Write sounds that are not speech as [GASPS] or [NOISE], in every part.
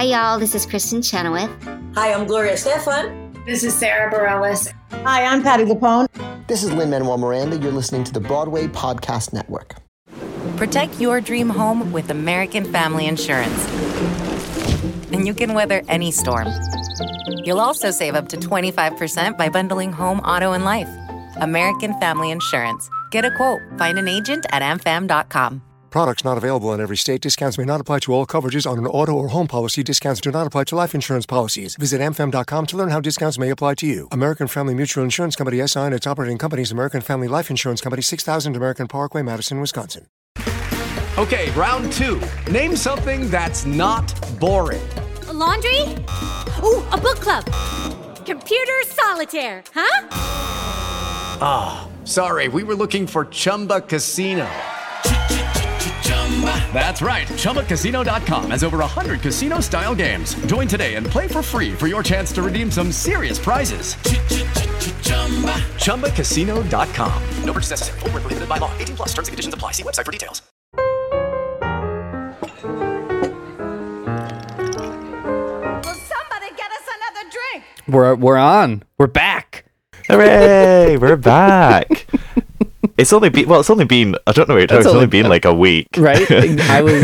Hi, y'all. This is Kristen Chenoweth. Hi, I'm Gloria Stefan. This is Sarah Bareilles. Hi, I'm Patty Lapone. This is Lynn Manuel Miranda. You're listening to the Broadway Podcast Network. Protect your dream home with American Family Insurance. And you can weather any storm. You'll also save up to 25% by bundling home, auto, and life. American Family Insurance. Get a quote. Find an agent at amfam.com. Products not available in every state. Discounts may not apply to all coverages on an auto or home policy. Discounts do not apply to life insurance policies. Visit amfam.com to learn how discounts may apply to you. American Family Mutual Insurance Company SI and its operating companies American Family Life Insurance Company 6000 American Parkway, Madison, Wisconsin. Okay, round 2. Name something that's not boring. A laundry? Ooh, a book club. Computer solitaire, huh? Ah, oh, sorry. We were looking for Chumba Casino. That's right. ChumbaCasino.com has over 100 casino style games. Join today and play for free for your chance to redeem some serious prizes. ChumbaCasino.com. No purchase necessary. Full prohibited by law. 18 plus terms and conditions apply. See website for details. Will somebody get us another drink? We're, we're on. We're back. Hooray! We're back. [LAUGHS] It's only been well. It's only been I don't know. It's, it's only, only been like a week, right? [LAUGHS] I was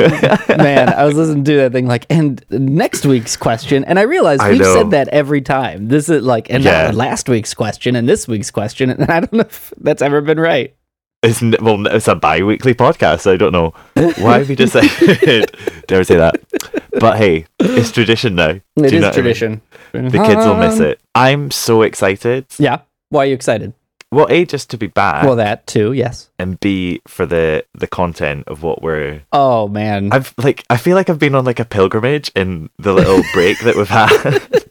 man. I was listening to that thing like, and next week's question, and I realized I we've know. said that every time. This is like, and yeah. last week's question and this week's question, and [LAUGHS] I don't know if that's ever been right. It's well, it's a bi-weekly podcast. So I don't know why we decided. [LAUGHS] dare I say that? But hey, it's tradition now. It is tradition. I mean? The kids will miss uh-huh. it. I'm so excited. Yeah. Why are you excited? Well, a just to be back. Well, that too, yes. And b for the the content of what we're. Oh man, I've like I feel like I've been on like a pilgrimage in the little [LAUGHS] break that we've had. [LAUGHS]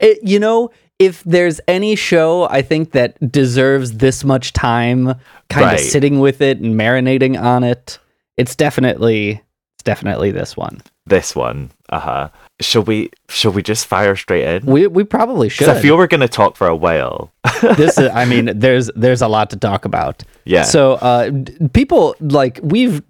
It, you know, if there's any show I think that deserves this much time, kind right. of sitting with it and marinating on it, it's definitely it's definitely this one. This one, uh huh. Should we should we just fire straight in? We we probably should. I feel we're gonna talk for a while. [LAUGHS] this is, I mean, there's there's a lot to talk about. Yeah. So uh, people like we've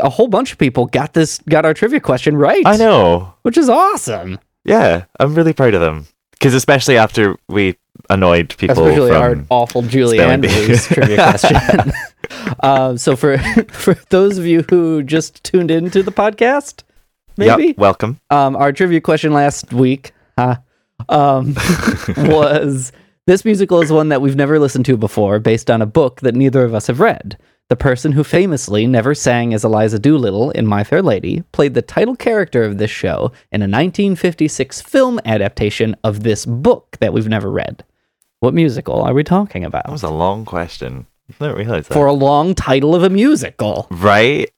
a whole bunch of people got this got our trivia question right. I know, which is awesome. Yeah, I'm really proud of them because especially after we annoyed people, especially our awful Julie Andrews [LAUGHS] trivia question. [LAUGHS] uh, so for for those of you who just tuned into the podcast maybe. Yep, welcome. Um, our trivia question last week huh, um, [LAUGHS] was this musical is one that we've never listened to before, based on a book that neither of us have read. The person who famously never sang as Eliza Doolittle in My Fair Lady played the title character of this show in a 1956 film adaptation of this book that we've never read. What musical are we talking about? That was a long question. I didn't realize that. For a long title of a musical. Right?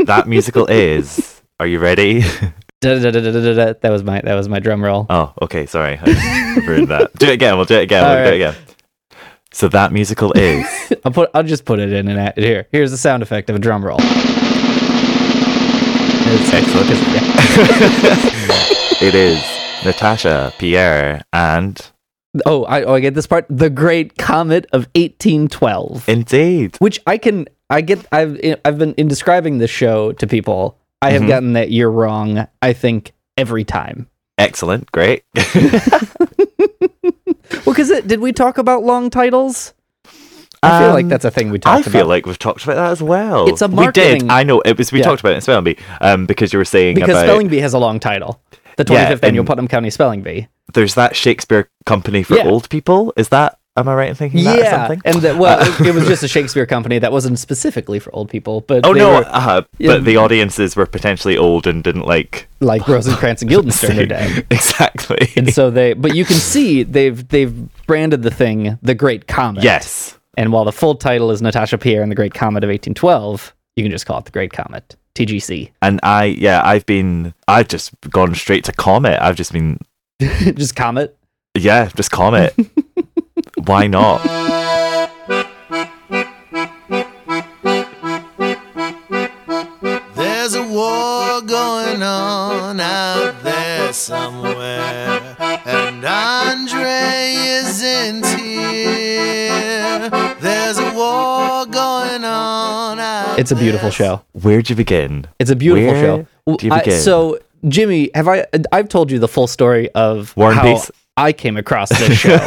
That musical is are you ready? [LAUGHS] that was my that was my drum roll. Oh, okay. Sorry, I ruined that. Do it again. We'll do it again. We'll right. do it again. So that musical is. [LAUGHS] I'll put. I'll just put it in and here. Here's the sound effect of a drum roll. It's excellent. [LAUGHS] it is Natasha Pierre and. Oh, I, oh, I get this part. The Great Comet of 1812. Indeed. Which I can. I get. I've. I've been in describing this show to people. I have mm-hmm. gotten that year wrong, I think, every time. Excellent. Great. [LAUGHS] well, because did we talk about long titles? I feel um, like that's a thing we talked I about. I feel like we've talked about that as well. It's a marketing. We did. I know. It was. We yeah. talked about it in Spelling Bee um, because you were saying because about... Spelling Bee has a long title. The 25th yeah, annual Putnam County Spelling Bee. There's that Shakespeare Company for yeah. old people. Is that Am I right in thinking that? Something? Yeah, and that, well, uh, it was just a [LAUGHS] Shakespeare company that wasn't specifically for old people, but oh no, were, uh, but the audiences were potentially old and didn't like like Rosencrantz and Guildenstern [LAUGHS] their day. [LAUGHS] Exactly, and so they, but you can see they've they've branded the thing the Great Comet. Yes, and while the full title is Natasha Pierre and the Great Comet of 1812, you can just call it the Great Comet. TGC. And I, yeah, I've been, I've just gone straight to Comet. I've just been, just Comet. Yeah, just Comet. Why not? There's a war going on out there somewhere, and Andre isn't here. There's a war going on out It's a beautiful show. Where'd you begin? It's a beautiful Where show. Do you begin? I, so Jimmy, have I? I've told you the full story of War and how Peace? I came across [LAUGHS] this show,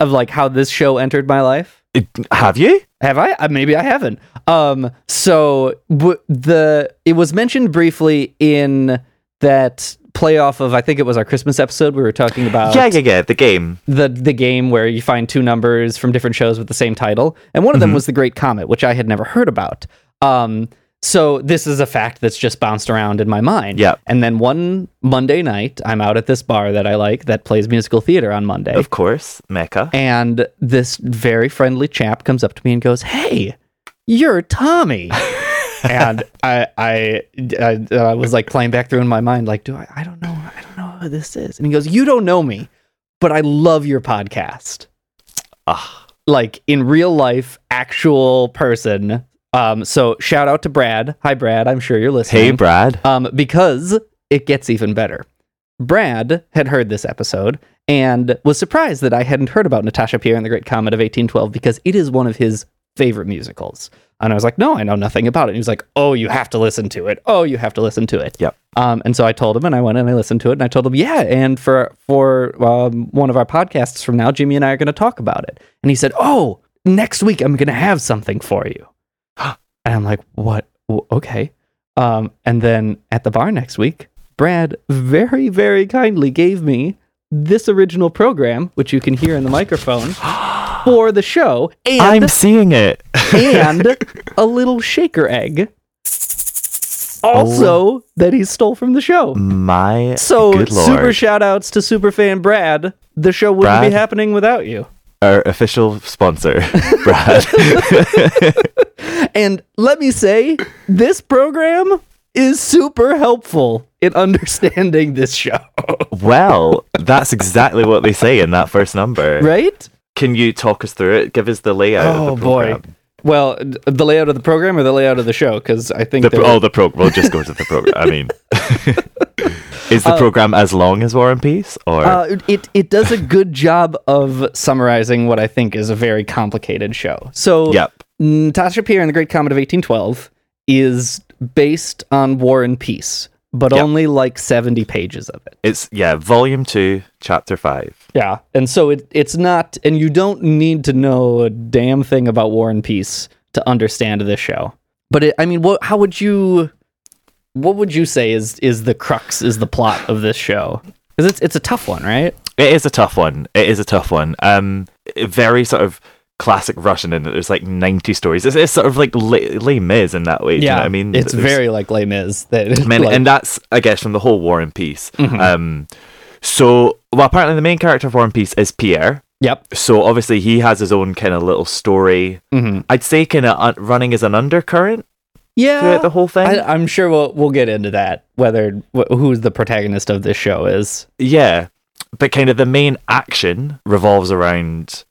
of like how this show entered my life. It- have you? Have I? Uh, Maybe I haven't. Um. So w- the it was mentioned briefly in that playoff of I think it was our Christmas episode. We were talking about yeah, yeah, yeah. The game. the the game where you find two numbers from different shows with the same title, and one of them was the Great Comet, which I had never heard about. Um, so this is a fact that's just bounced around in my mind. Yeah. And then one Monday night, I'm out at this bar that I like that plays musical theater on Monday, Of course, Mecca. and this very friendly chap comes up to me and goes, "Hey, you're Tommy." [LAUGHS] and I, I, I, I was like playing back through in my mind, like, do I? I don't know. I don't know who this is. And he goes, "You don't know me, but I love your podcast." Ah, Like in real life, actual person. Um, so shout out to Brad. Hi, Brad. I'm sure you're listening. hey, Brad. Um, because it gets even better. Brad had heard this episode and was surprised that I hadn't heard about Natasha Pierre and the Great Comet of 1812 because it is one of his favorite musicals. And I was like, no, I know nothing about it. And he was like, oh, you have to listen to it. Oh, you have to listen to it. Yep. Um, and so I told him, and I went and I listened to it, and I told him, yeah. And for for um, one of our podcasts from now, Jimmy and I are going to talk about it. And he said, oh, next week I'm going to have something for you. And I'm like, what? Okay. Um, and then at the bar next week, Brad very, very kindly gave me this original program, which you can hear in the microphone, [GASPS] for the show, and I'm seeing it. and [LAUGHS] a little shaker egg. Also, that he stole from the show. My So, good lord. super shout outs to super fan Brad. The show wouldn't be happening without you. Our official sponsor, [LAUGHS] Brad. [LAUGHS] And let me say, this program is super helpful in understanding this show, well, that's exactly what they say in that first number. right? Can you talk us through it? Give us the layout Oh, of the boy. Well, the layout of the program or the layout of the show? Because I think The pro- oh, the program. We'll just go to the program. I mean, [LAUGHS] is the Uh, program as long as War and Peace, or Uh, it it does a good job of summarizing what I think is a very complicated show. So, Yep. Natasha Pierre and the Great Comet of 1812 is based on War and Peace, but Yep. only like 70 pages of it. it's yeah, Volume Two, Chapter Five. Yeah, and so it it's not, and you don't need to know a damn thing about War and Peace to understand this show. But it, I mean, what? How would you? What would you say is is the crux, is the plot of this show? Because it's it's a tough one, right? It is a tough one. It is a tough one. Um, very sort of classic Russian in that there's like 90 stories. It's, it's sort of like Les, Les Mis in that way. do you know what I mean? it's There's- very like Les Mis. That [LAUGHS] Man, like- and that's I guess from the whole War and Peace. Mhm. Um, so well, apparently the main character of War and Peace is Pierre. yep. So obviously he has his own kind of little story. hmm I'd say kind of un- running as an undercurrent Yeah, throughout the whole thing. I, I'm sure we'll we'll get into that. Whether wh- who's the protagonist of this show is. yeah, but kind of the main action revolves around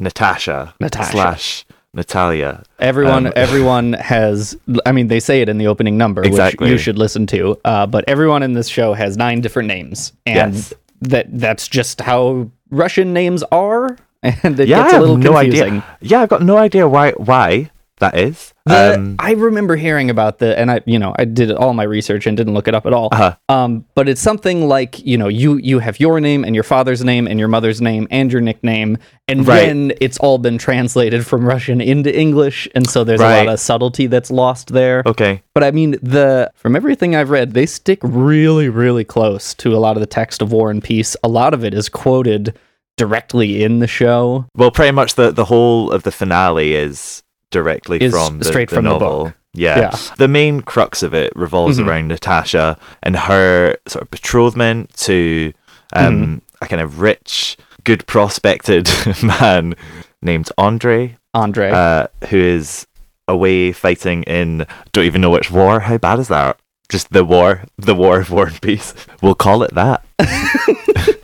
Natasha, Natasha. slash Natalia. Everyone, Um, [LAUGHS] everyone has. I mean, they say it in the opening number, Exactly. which you should listen to. Uh, but everyone in this show has nine different names, and Yes. that that's just how Russian names are, [LAUGHS] and it yeah, gets a little I have no confusing. idea. Yeah, I've got no idea why why that is. The- um, I remember hearing about the, and I, you know, I did all my research and didn't look it up at all. Uh-huh. Um, but it's something like, you know, you you have your name and your father's name and your mother's name and your nickname, and Right. then it's all been translated from Russian into English, and so there's a lot of subtlety that's lost there. okay. But I mean, the from everything I've read, they stick really, really close to a lot of the text of War and Peace. A lot of it is quoted directly in the show. Well, pretty much the the whole of the finale is directly Is from the, straight the from the novel. book. Yeah. Yeah. The main crux of it revolves Mhm. around Natasha and her sort of betrothment to um, Mm-hmm. a kind of rich, good prospected [LAUGHS] man named Andre, Andre. uh, who is away fighting in don't even know which war. How bad is that? Just the war, the war of war and peace. We'll call it that. [LAUGHS] [LAUGHS]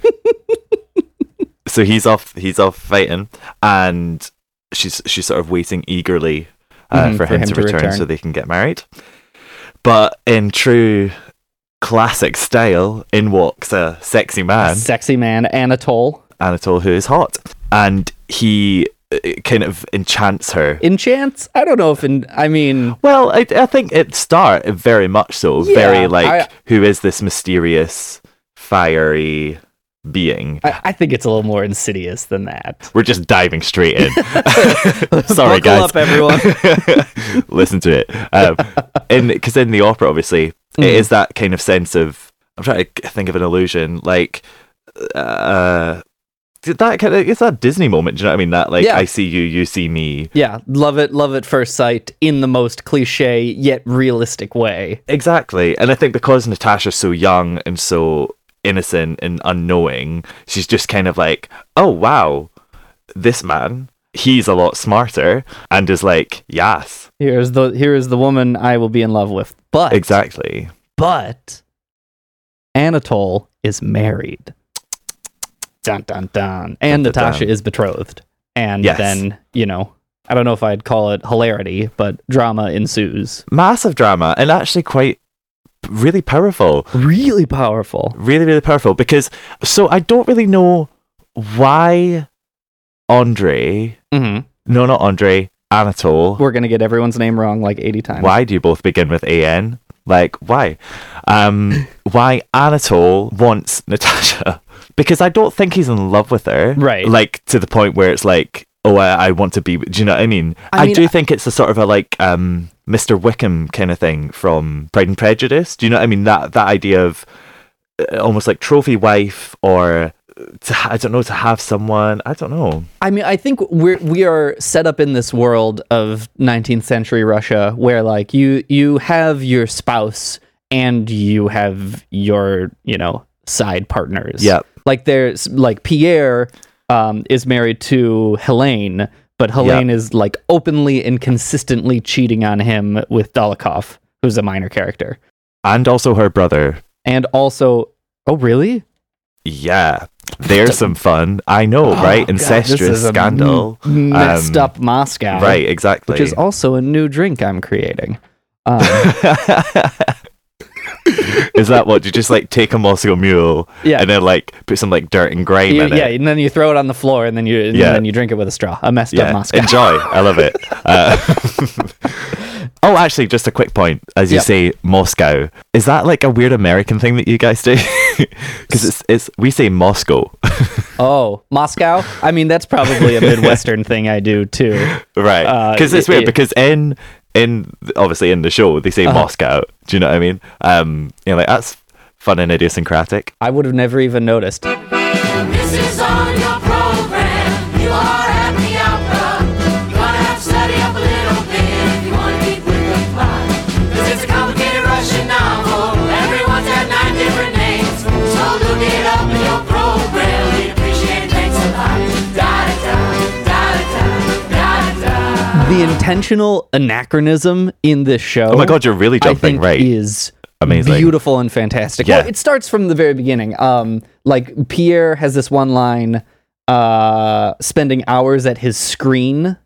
so he's off. He's off fighting, and she's she's sort of waiting eagerly uh, Mhm, for, him, to, return, return. so they can get married. But in true classic style, in walks a sexy man, Sexy man Anatole. Anatole, who is hot, and he kind of enchants her. Enchants? I don't know if in. I mean, Well, I, I think it start very much so. Yeah, very like, I- who is this mysterious, fiery being? I, I think it's a little more insidious than that. We're just diving straight in. [LAUGHS] [LAUGHS] Sorry, Buckle guys. up, everyone. [LAUGHS] Listen to it. Um, in because in the opera, obviously, Mhm. it is that kind of sense of. I'm trying to think of an illusion, like. Uh, that kind of it's that Disney moment. Do you know what I mean? That like Yeah. I see you, you see me. Yeah, love it, love at first sight in the most cliche yet realistic way. Exactly. And I think because Natasha's so young and so innocent and unknowing, she's just kind of like, oh, wow, this man, he's a lot smarter and is like, yes. Here's the here is the woman I will be in love with. But Exactly. but Anatole is married. Dun dun dun. And Dun, Natasha dun. is betrothed. And Yes. then, you know, I don't know if I'd call it hilarity, but drama ensues. Massive drama and actually quite really powerful. Really powerful. Really, really powerful because so I don't really know why Andre, hmm no, not Andre, Anatole. We're gonna get everyone's name wrong like 80 times. Why do you both begin with AN? Like, why? Um, [LAUGHS] why Anatole wants Natasha? [LAUGHS] Because I don't think he's in love with her. Right. Like, to the point where it's like, oh, I, I want to be. Do you know what I mean? I I, mean, do I- think it's a sort of a like um, Mr. Wickham kind of thing from Pride and Prejudice. Do you know what I mean? That, that idea of uh, almost like trophy wife or. To, I don't know to have someone. I don't know. I mean, I think we're we are set up in this world of 19th century Russia where like you you have your spouse and you have your you know side partners. Yep. Like there's like Pierre um, is married to Helene, but Helene is like openly and consistently cheating on him with Dolokhov, who's a minor character, And also her brother. and also. Oh really? Yeah, there's some fun. I know, Oh, right? Incestuous scandal. m- messed Um, up Moscow. Right, exactly. Which is also a new drink I'm creating. Um, [LAUGHS] is that what you just like take a Moscow Mule Yeah. and then like put some like dirt and grime you- in yeah, it? and then you throw it on the floor, and then you and Yeah. then you drink it with a straw. A messed up Moscow. enjoy. I love it. [LAUGHS] Uh, [LAUGHS] oh, actually, just a quick point. As you Yep. say, Moscow. Is that like a weird American thing that you guys do? [LAUGHS] Because it's it's we say Moscow, Oh, Moscow. I mean, that's probably a Midwestern thing I do too. right? Uh, Because it's it- weird. it- because in in obviously in the show they say Uh-huh. Moscow. Do you know what I mean? Um, you know, like that's fun and idiosyncratic. I would have never even noticed. The intentional anachronism in this show. Oh my god, you're really jumping right. is Amazing. beautiful and fantastic. Yeah. Well, it starts from the very beginning. Um, like Pierre has this one line, uh, spending hours at his screen,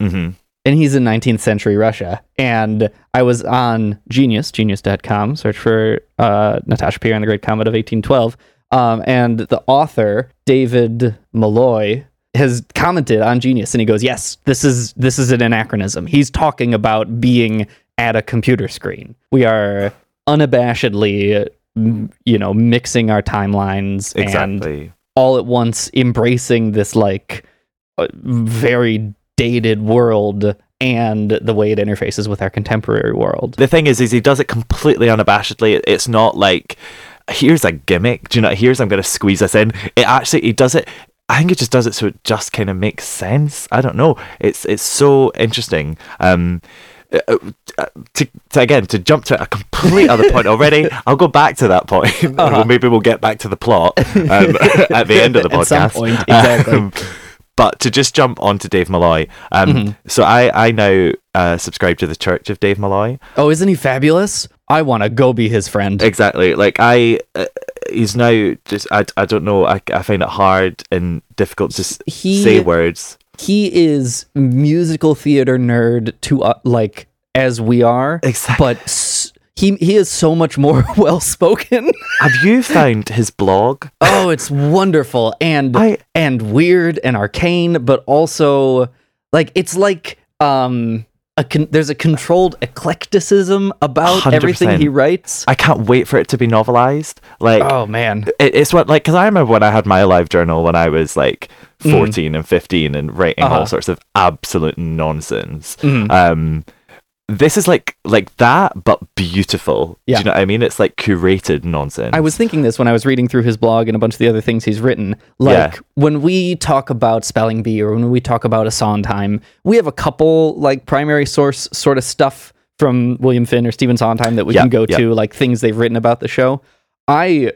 hmm and he's in 19th century Russia. And I was on Genius, genius.com, search for uh, Natasha Pierre and the Great Comet of 1812. Um, and the author, David Malloy, has commented on Genius and he goes, Yes, this is this is an anachronism. He's talking about being at a computer screen. We are unabashedly you know, mixing our timelines and all at once embracing this like uh, very dated world and the way it interfaces with our contemporary world. The thing is, is he does it completely unabashedly. It's not like here's a gimmick. Do you know? Here's I'm going to squeeze this in. It actually he does it. I think it just does it so it just kind of makes sense. I don't know. It's it's so interesting. Um, uh, uh, to, to again to jump to a complete other point already. [LAUGHS] I'll go back to that point. well, [LAUGHS] maybe we'll get back to the plot um, [LAUGHS] at the end of the podcast. point, exactly. Um, but to just jump on to Dave Malloy, um, Mhm. so I I now uh, subscribe to the Church of Dave Malloy. Oh, isn't he fabulous? I want to go be his friend. Exactly. Like I, uh, he's now just I, I don't know. I, I find it hard and difficult to He- say words. He is musical theater nerd to uh, like as we are, Exactly. but s- he he is so much more [LAUGHS] well spoken. Have you [LAUGHS] found his blog? oh, it's wonderful and I- and weird and arcane, but also like it's like um a con- there's a controlled eclecticism about everything 100%. he writes. I can't wait for it to be novelized. Like, oh man. it, it's what like because I remember when I had my live journal when I was like 14 and 15 and writing Mm. Uh-huh. all sorts of absolute nonsense. Mhm. Um, this is like like that, but beautiful. Yeah. Do you know what I mean? It's like curated nonsense. I was thinking this when I was reading through his blog and a bunch of the other things he's written. Like Yeah. when we talk about spelling bee or when we talk about a Sondheim, we have a couple like primary source sort of stuff from William Finn or Stephen Sondheim that we Yeah, can go to, like things they've written about the show. I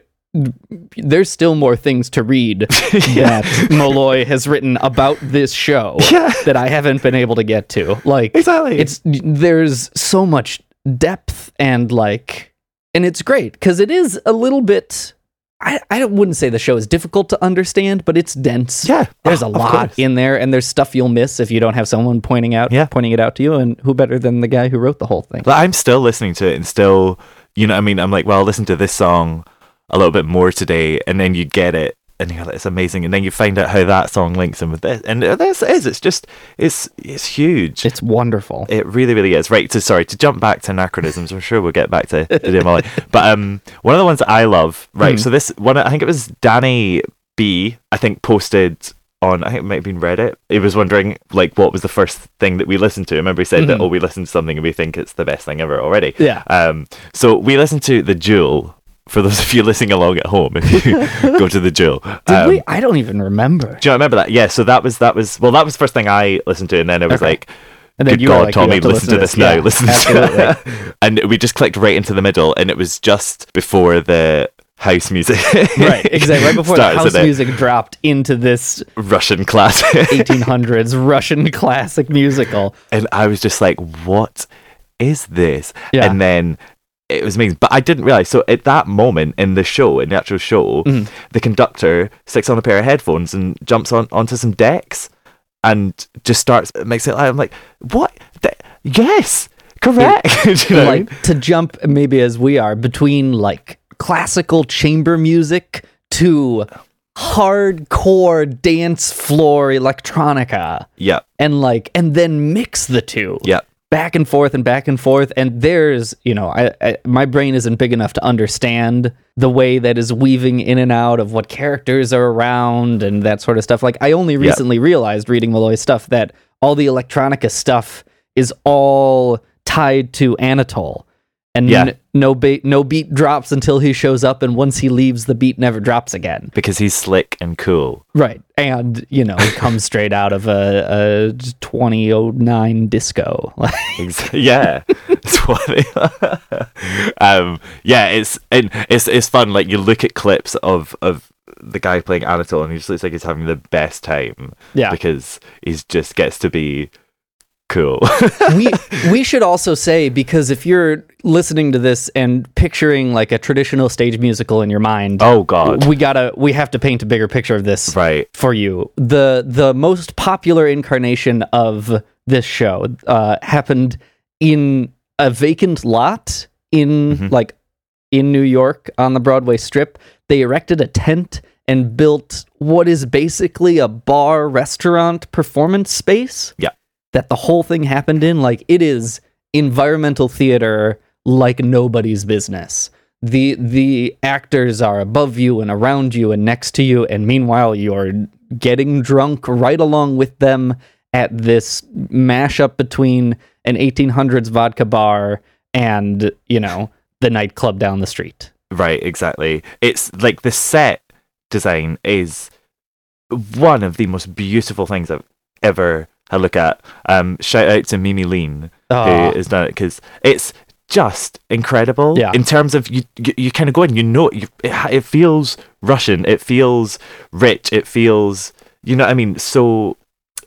there's still more things to read [LAUGHS] that Malloy has written about this show [LAUGHS] Yeah. that I haven't been able to get to. Like Exactly. it's there's so much depth and like and it's great because it is a little bit I, I wouldn't say the show is difficult to understand, but it's dense. Yeah, There's a of lot course. in there, and there's stuff you'll miss if you don't have someone pointing out Yeah. pointing it out to you. And who better than the guy who wrote the whole thing? But I'm still listening to it and still, you know, what I mean, I'm like, well, listen to this song a little bit more today, and then you get it, and you're like, it's amazing, and then you find out how that song links in with this, and this is, it's just, it's, it's huge. It's wonderful. It really, really is. Right. So sorry to jump back to anachronisms. I'm sure we'll get back to to Dave Molly. But um, one of the ones that I love. Right. Mhm. So this one, I think it was Danny B. I think posted on. I think it might have been Reddit. He was wondering like what was the first thing that we listened to. I remember he said that Mhm. oh we listened to something and we think it's the best thing ever already. Yeah. Um. So we listened to the Jewel. For those of you listening along at home, if you [LAUGHS] go to the Jewel. Did Um, we? I don't even remember. Do you remember that? Yeah. So that was that was well that was the first thing I listened to, and then it was Okay. like And then Good you God, like, Tommy, to listen, to this, now. Yeah, listen to absolutely. that. [LAUGHS] and we just clicked right into the middle, and it was just before the house music. right, exactly. Right before the house music dropped into this Russian classic. 1800s [LAUGHS] Russian classic musical. and I was just like, what is this? Yeah. And then it was amazing. But I didn't realize. So at that moment in the show, in the actual show, Mhm. the conductor sticks on a pair of headphones and jumps on onto some decks and just starts makes it. I'm like, what? Th- yes, correct. [LAUGHS] Do you know what I mean? like to jump maybe as we are between like classical chamber music to hardcore dance floor electronica Yeah, and like and then mix the two yeah. Back and forth and back and forth. And there's you know I, I my brain isn't big enough to understand the way that is weaving in and out of what characters are around and that sort of stuff. Like i only recently realized reading malloy's stuff that all the electronica stuff is all tied to anatole and Yeah. n- no ba- no beat drops until he shows up and once he leaves the beat never drops again Because he's slick and cool. right and you know comes [LAUGHS] straight out of a, a 2009 disco [LAUGHS] yeah, [LAUGHS] um, yeah, it's and it's it's fun. Like you look at clips of of the guy playing Anatole, and he just looks like he's having the best time. Yeah. because he's just gets to be cool. we [LAUGHS] we should also say because if you're listening to this and picturing like a traditional stage musical in your mind, oh God, we gotta we have to paint a bigger picture of this right? for you. The the most popular incarnation of this show uh, happened in a vacant lot in Mhm. like in New York on the Broadway Strip. They erected a tent and built what is basically a bar restaurant performance space Yeah, that the whole thing happened in like it is environmental theater like nobody's business the the actors are above you and around you and next to you and meanwhile you're getting drunk right along with them at this mashup between an 1800s vodka bar and you know the nightclub down the street right. Exactly. It's like the set design is one of the most beautiful things I've ever a look at. Um, shout out to Mimi Lean Ah. who has done it because it's just incredible. Yeah. In terms of you, you, you kind of go in, you know, you, it, it feels Russian. It feels rich. It feels, you know, what I mean, so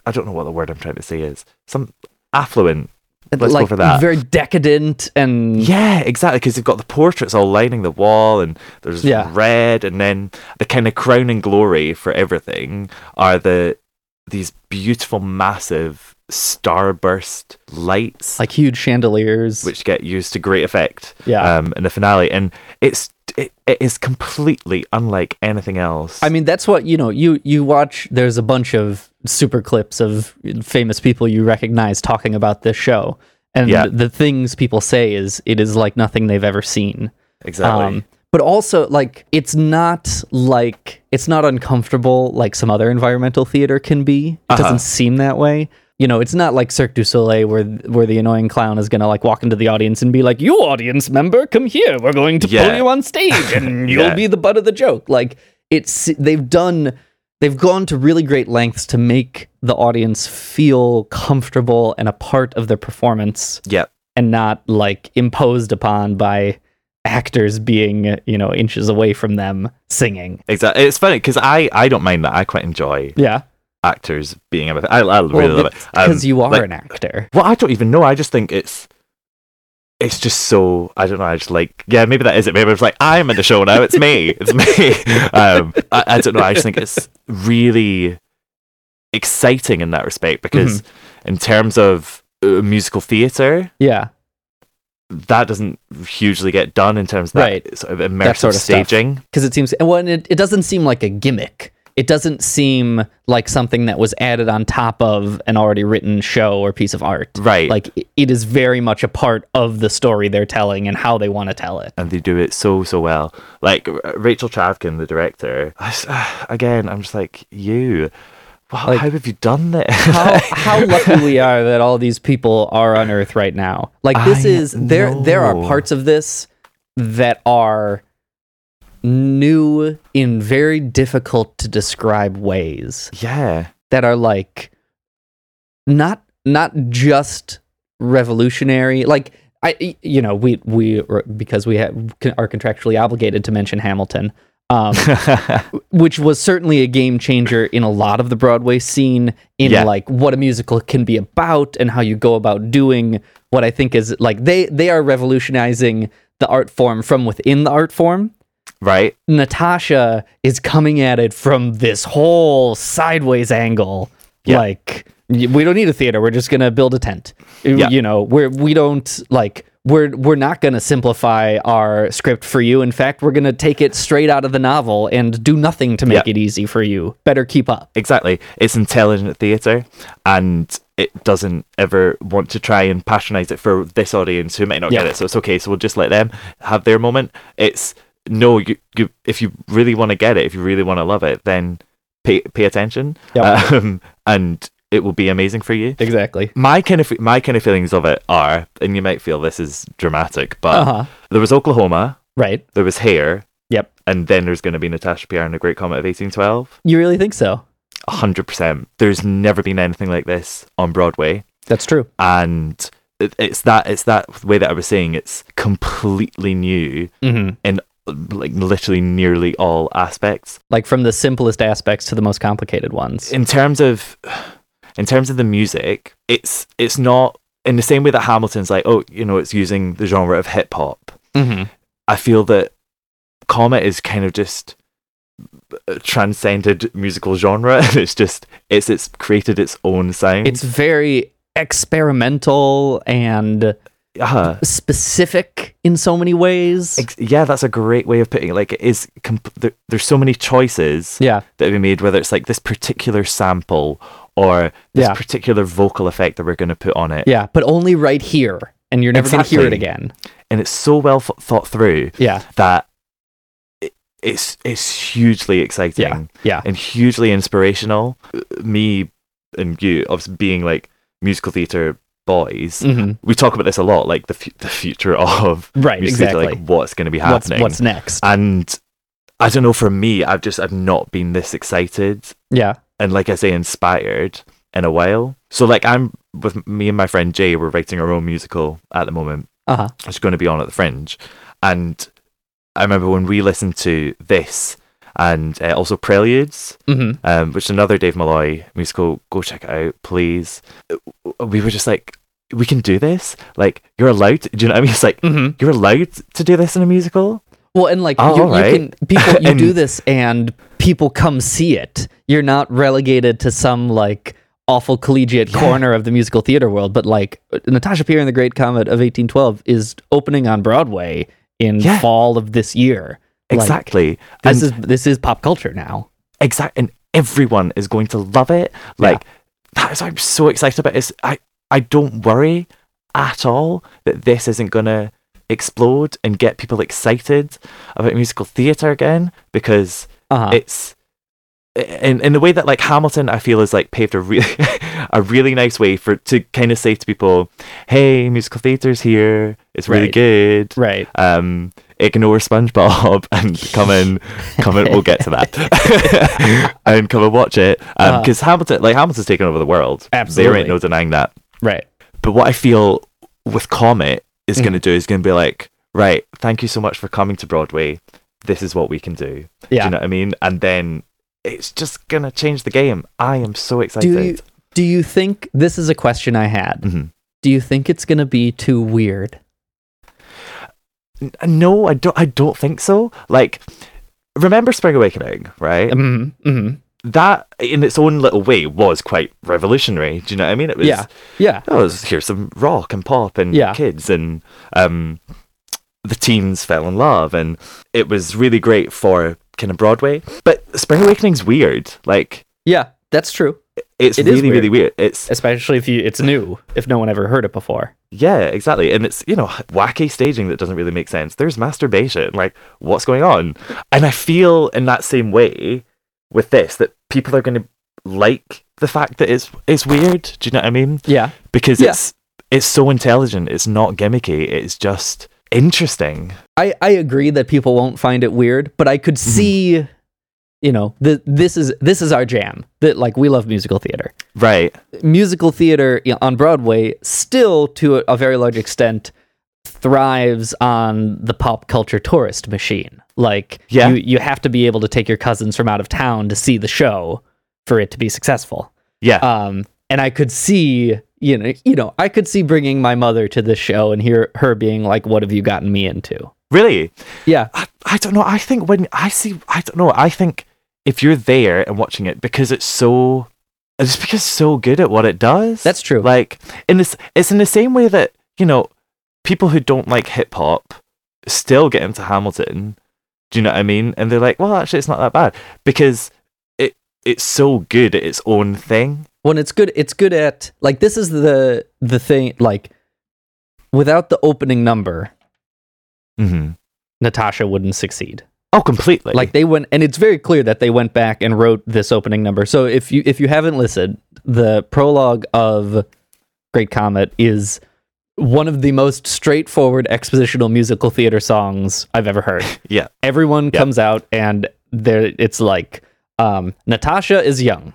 I don't know what the word I'm trying to say is. Some affluent. Let's like go for that. very decadent and Yeah, exactly. Because you've got the portraits all lining the wall, and there's Yeah. red, and then the kind of crowning glory for everything are the these beautiful, massive starburst lights, like huge chandeliers, which get used to great effect. Yeah. Um, in the finale, and it's it, it is completely unlike anything else. I mean, that's what you know. You you watch. There's a bunch of super clips of famous people you recognize talking about this show, and Yeah. the things people say is it is like nothing they've ever seen. Exactly. But also, like, it's not like it's not uncomfortable like some other environmental theater can be. It Uh-huh. doesn't seem that way. You know, it's not like Cirque du Soleil where where the annoying clown is gonna like walk into the audience and be like, "You audience member, come here. We're going to pull you on stage, and [LAUGHS] you'll Yeah. be the butt of the joke." Like, it's they've done they've gone to really great lengths to make the audience feel comfortable and a part of their performance Yep. and not like imposed upon by actors being you know inches away from them singing Exactly. It's funny because I I don't mind that. I quite enjoy yeah actors being a I, I really love it because Um, you are like- an actor Well, I don't even know. I just think it's it's just so I don't know. I just like yeah, maybe that is it. Maybe it's like I'm in the show now. It's me. It's me. [LAUGHS] um, I, I don't know. I just think it's really exciting in that respect because Mm-hmm. in terms of uh, musical theater, yeah that doesn't hugely get done in terms of that Right. sort of immersive that sort of staging. because it seems well and it, it doesn't seem like a gimmick it doesn't seem like something that was added on top of an already written show or piece of art Right. like it- is very much a part of the story they're telling and how they want to tell it and they do it so so well. Like Rachel Chavkin, the director. [SIGHS] Again, I'm just like you. Wow, Like, how have you done that? how [LAUGHS] how lucky we are that all these people are on Earth right now. Like this I is there there are parts of this that are new in very difficult to describe ways. Yeah, that are like not not just revolutionary. Like I you know we we because we have, are contractually obligated to mention Hamilton um [LAUGHS] which was certainly a game changer in a lot of the Broadway scene in Yeah. like what a musical can be about and how you go about doing what I think is like they they are revolutionizing the art form from within the art form. right. Natasha is coming at it from this whole sideways angle. Yeah. Like we don't need a theater. We're just gonna build a tent. Yeah. You know, we're we don't like we're we're not gonna simplify our script for you. In fact, we're gonna take it straight out of the novel and do nothing to make Yeah. it easy for you. Better keep up. Exactly. It's intelligent theatre and it doesn't ever want to try and patronize it for this audience who might not get it. So it's okay. So we'll just let them have their moment. It's no, you, you if you really want to get it, if you really want to love it, then pay pay attention. Yep. Um, and it will be amazing for you. Exactly. My kind of my kind of feelings of it are, and you might feel this is dramatic, but Uh huh. there was Oklahoma, Right. there was Hair, Yep. and then there's going to be Natasha Pierre and the Great Comet of 1812. You really think so? A hundred percent. There's never been anything like this on Broadway, That's true. and it, it's that it's that way that I was saying. It's completely new Mm-hmm. in like literally nearly all aspects. Like from the simplest aspects to the most complicated ones. In terms of, in terms of the music, it's it's not in the same way that Hamilton's like, oh, you know, it's using the genre of hip hop. Mm-hmm. I feel that Comet is kind of just transcended musical genre. [LAUGHS] it's just it's it's created its own sound. It's very experimental and uh, specific in so many ways. ex- yeah, that's a great way of putting it. Like it is. Comp- there, there's so many choices Yeah. that have been made. Whether it's like this particular sample or this Yeah. particular vocal effect that we're going to put on it. Yeah, but only right here. And you're never going to hear it again. and it's so well th- thought through Yeah. that it, it's it's hugely exciting. Yeah. Yeah. and hugely inspirational. Me and you, obviously being like musical theatre boys, hmm we talk about this a lot, like the fu- the future [LAUGHS] of Right, exactly. like what's going to be What's, happening, what's next? and I don't know. For me, I've just I've not been this excited yeah. And like I say, inspired in a while. So like I'm with me and my friend Jay, we're writing our own musical at the moment. Uh huh. It's going to be on at the Fringe, and I remember when we listened to this and uh, also Preludes, hmm um, which is another Dave Malloy musical. Go check it out, please. We were just like, we can do this. Like you're allowed. To, do you know what I mean? It's like hmm you're allowed to do this in a musical. Well, and like Oh, you, you can people you [LAUGHS] do this and people come see it. You're not relegated to some like awful collegiate corner of the musical theater world, but like Natasha Pierre and the Great Comet of 1812 is opening on Broadway in Yeah. fall of this year. Like, exactly. this And- is this is pop culture now. exact and everyone is going to love it like that is what i'm so excited about is i i don't worry at all that this isn't gonna explode and get people excited about musical theater again because Uh-huh. it's in in the way that like Hamilton I feel is like paved a really [LAUGHS] a really nice way for to kind of say to people, hey, musical theater's here, it's really Right. good, right? Um, ignore SpongeBob [LAUGHS] and come and come and we'll get to that [LAUGHS] and come and watch it Uh-huh. because Hamilton like Hamilton's taken over the world. There ain't no denying that. Right. But what I feel with Comet is Mhm. going to do is going to be like, right, thank you so much for coming to Broadway. This is what we can do. Do Yeah. you know what I mean? And then it's just going to change the game. I am so excited. Do you do you think this is a question I had? Mhm. Do you think it's going to be too weird? No, I don't. I don't think so. Like, remember Spring Awakening, right? Mm-hmm. mm-hmm. That, in its own little way, was quite revolutionary. Do you know what I mean? It was. Yeah. Yeah. Oh, it was, here's some rock and pop and Yeah. kids and um, the teens fell in love, and it was really great for kind of Broadway. But Spring Awakening's weird. Like, Yeah, that's true. it's It really, really weird. It's Especially if you it's new, if no one ever heard it before. Yeah, exactly. And it's, you know, wacky staging that doesn't really make sense. There's masturbation. Like, what's going on? And I feel in that same way with this that people are going to like the fact that it's it's weird. Do you know what I mean? Yeah. Because Yeah. it's it's so intelligent. It's not gimmicky. It's just interesting. I, I agree that people won't find it weird, but I could Mm-hmm. see, you know, the, this is this is our jam. That like we love musical theater. Right. Musical theater on Broadway still to a, a very large extent thrives on the pop culture tourist machine. Like Yeah. you you have to be able to take your cousins from out of town to see the show for it to be successful. Yeah. Um, and I could see, you know, you know, I could see bringing my mother to this show and hear her being like, "What have you gotten me into?" Really? Yeah. I, I don't know. I think when I see, I don't know. I think if you're there and watching it because it's so, it's because it's so good at what it does. That's true. Like in this, it's in the same way that you know, people who don't like hip hop still get into Hamilton. Do you know what I mean? And they're like, well, actually, it's not that bad because it's so good at its own thing. when it's good it's good at like this is the the thing like without the opening number Mm-hmm. natasha wouldn't succeed Oh, completely. like they went and it's very clear that they went back and wrote this opening number so if you if you haven't listened the prologue of great comet is one of the most straightforward expositional musical theater songs i've ever heard [LAUGHS] yeah, everyone comes out and there it's like um, natasha is young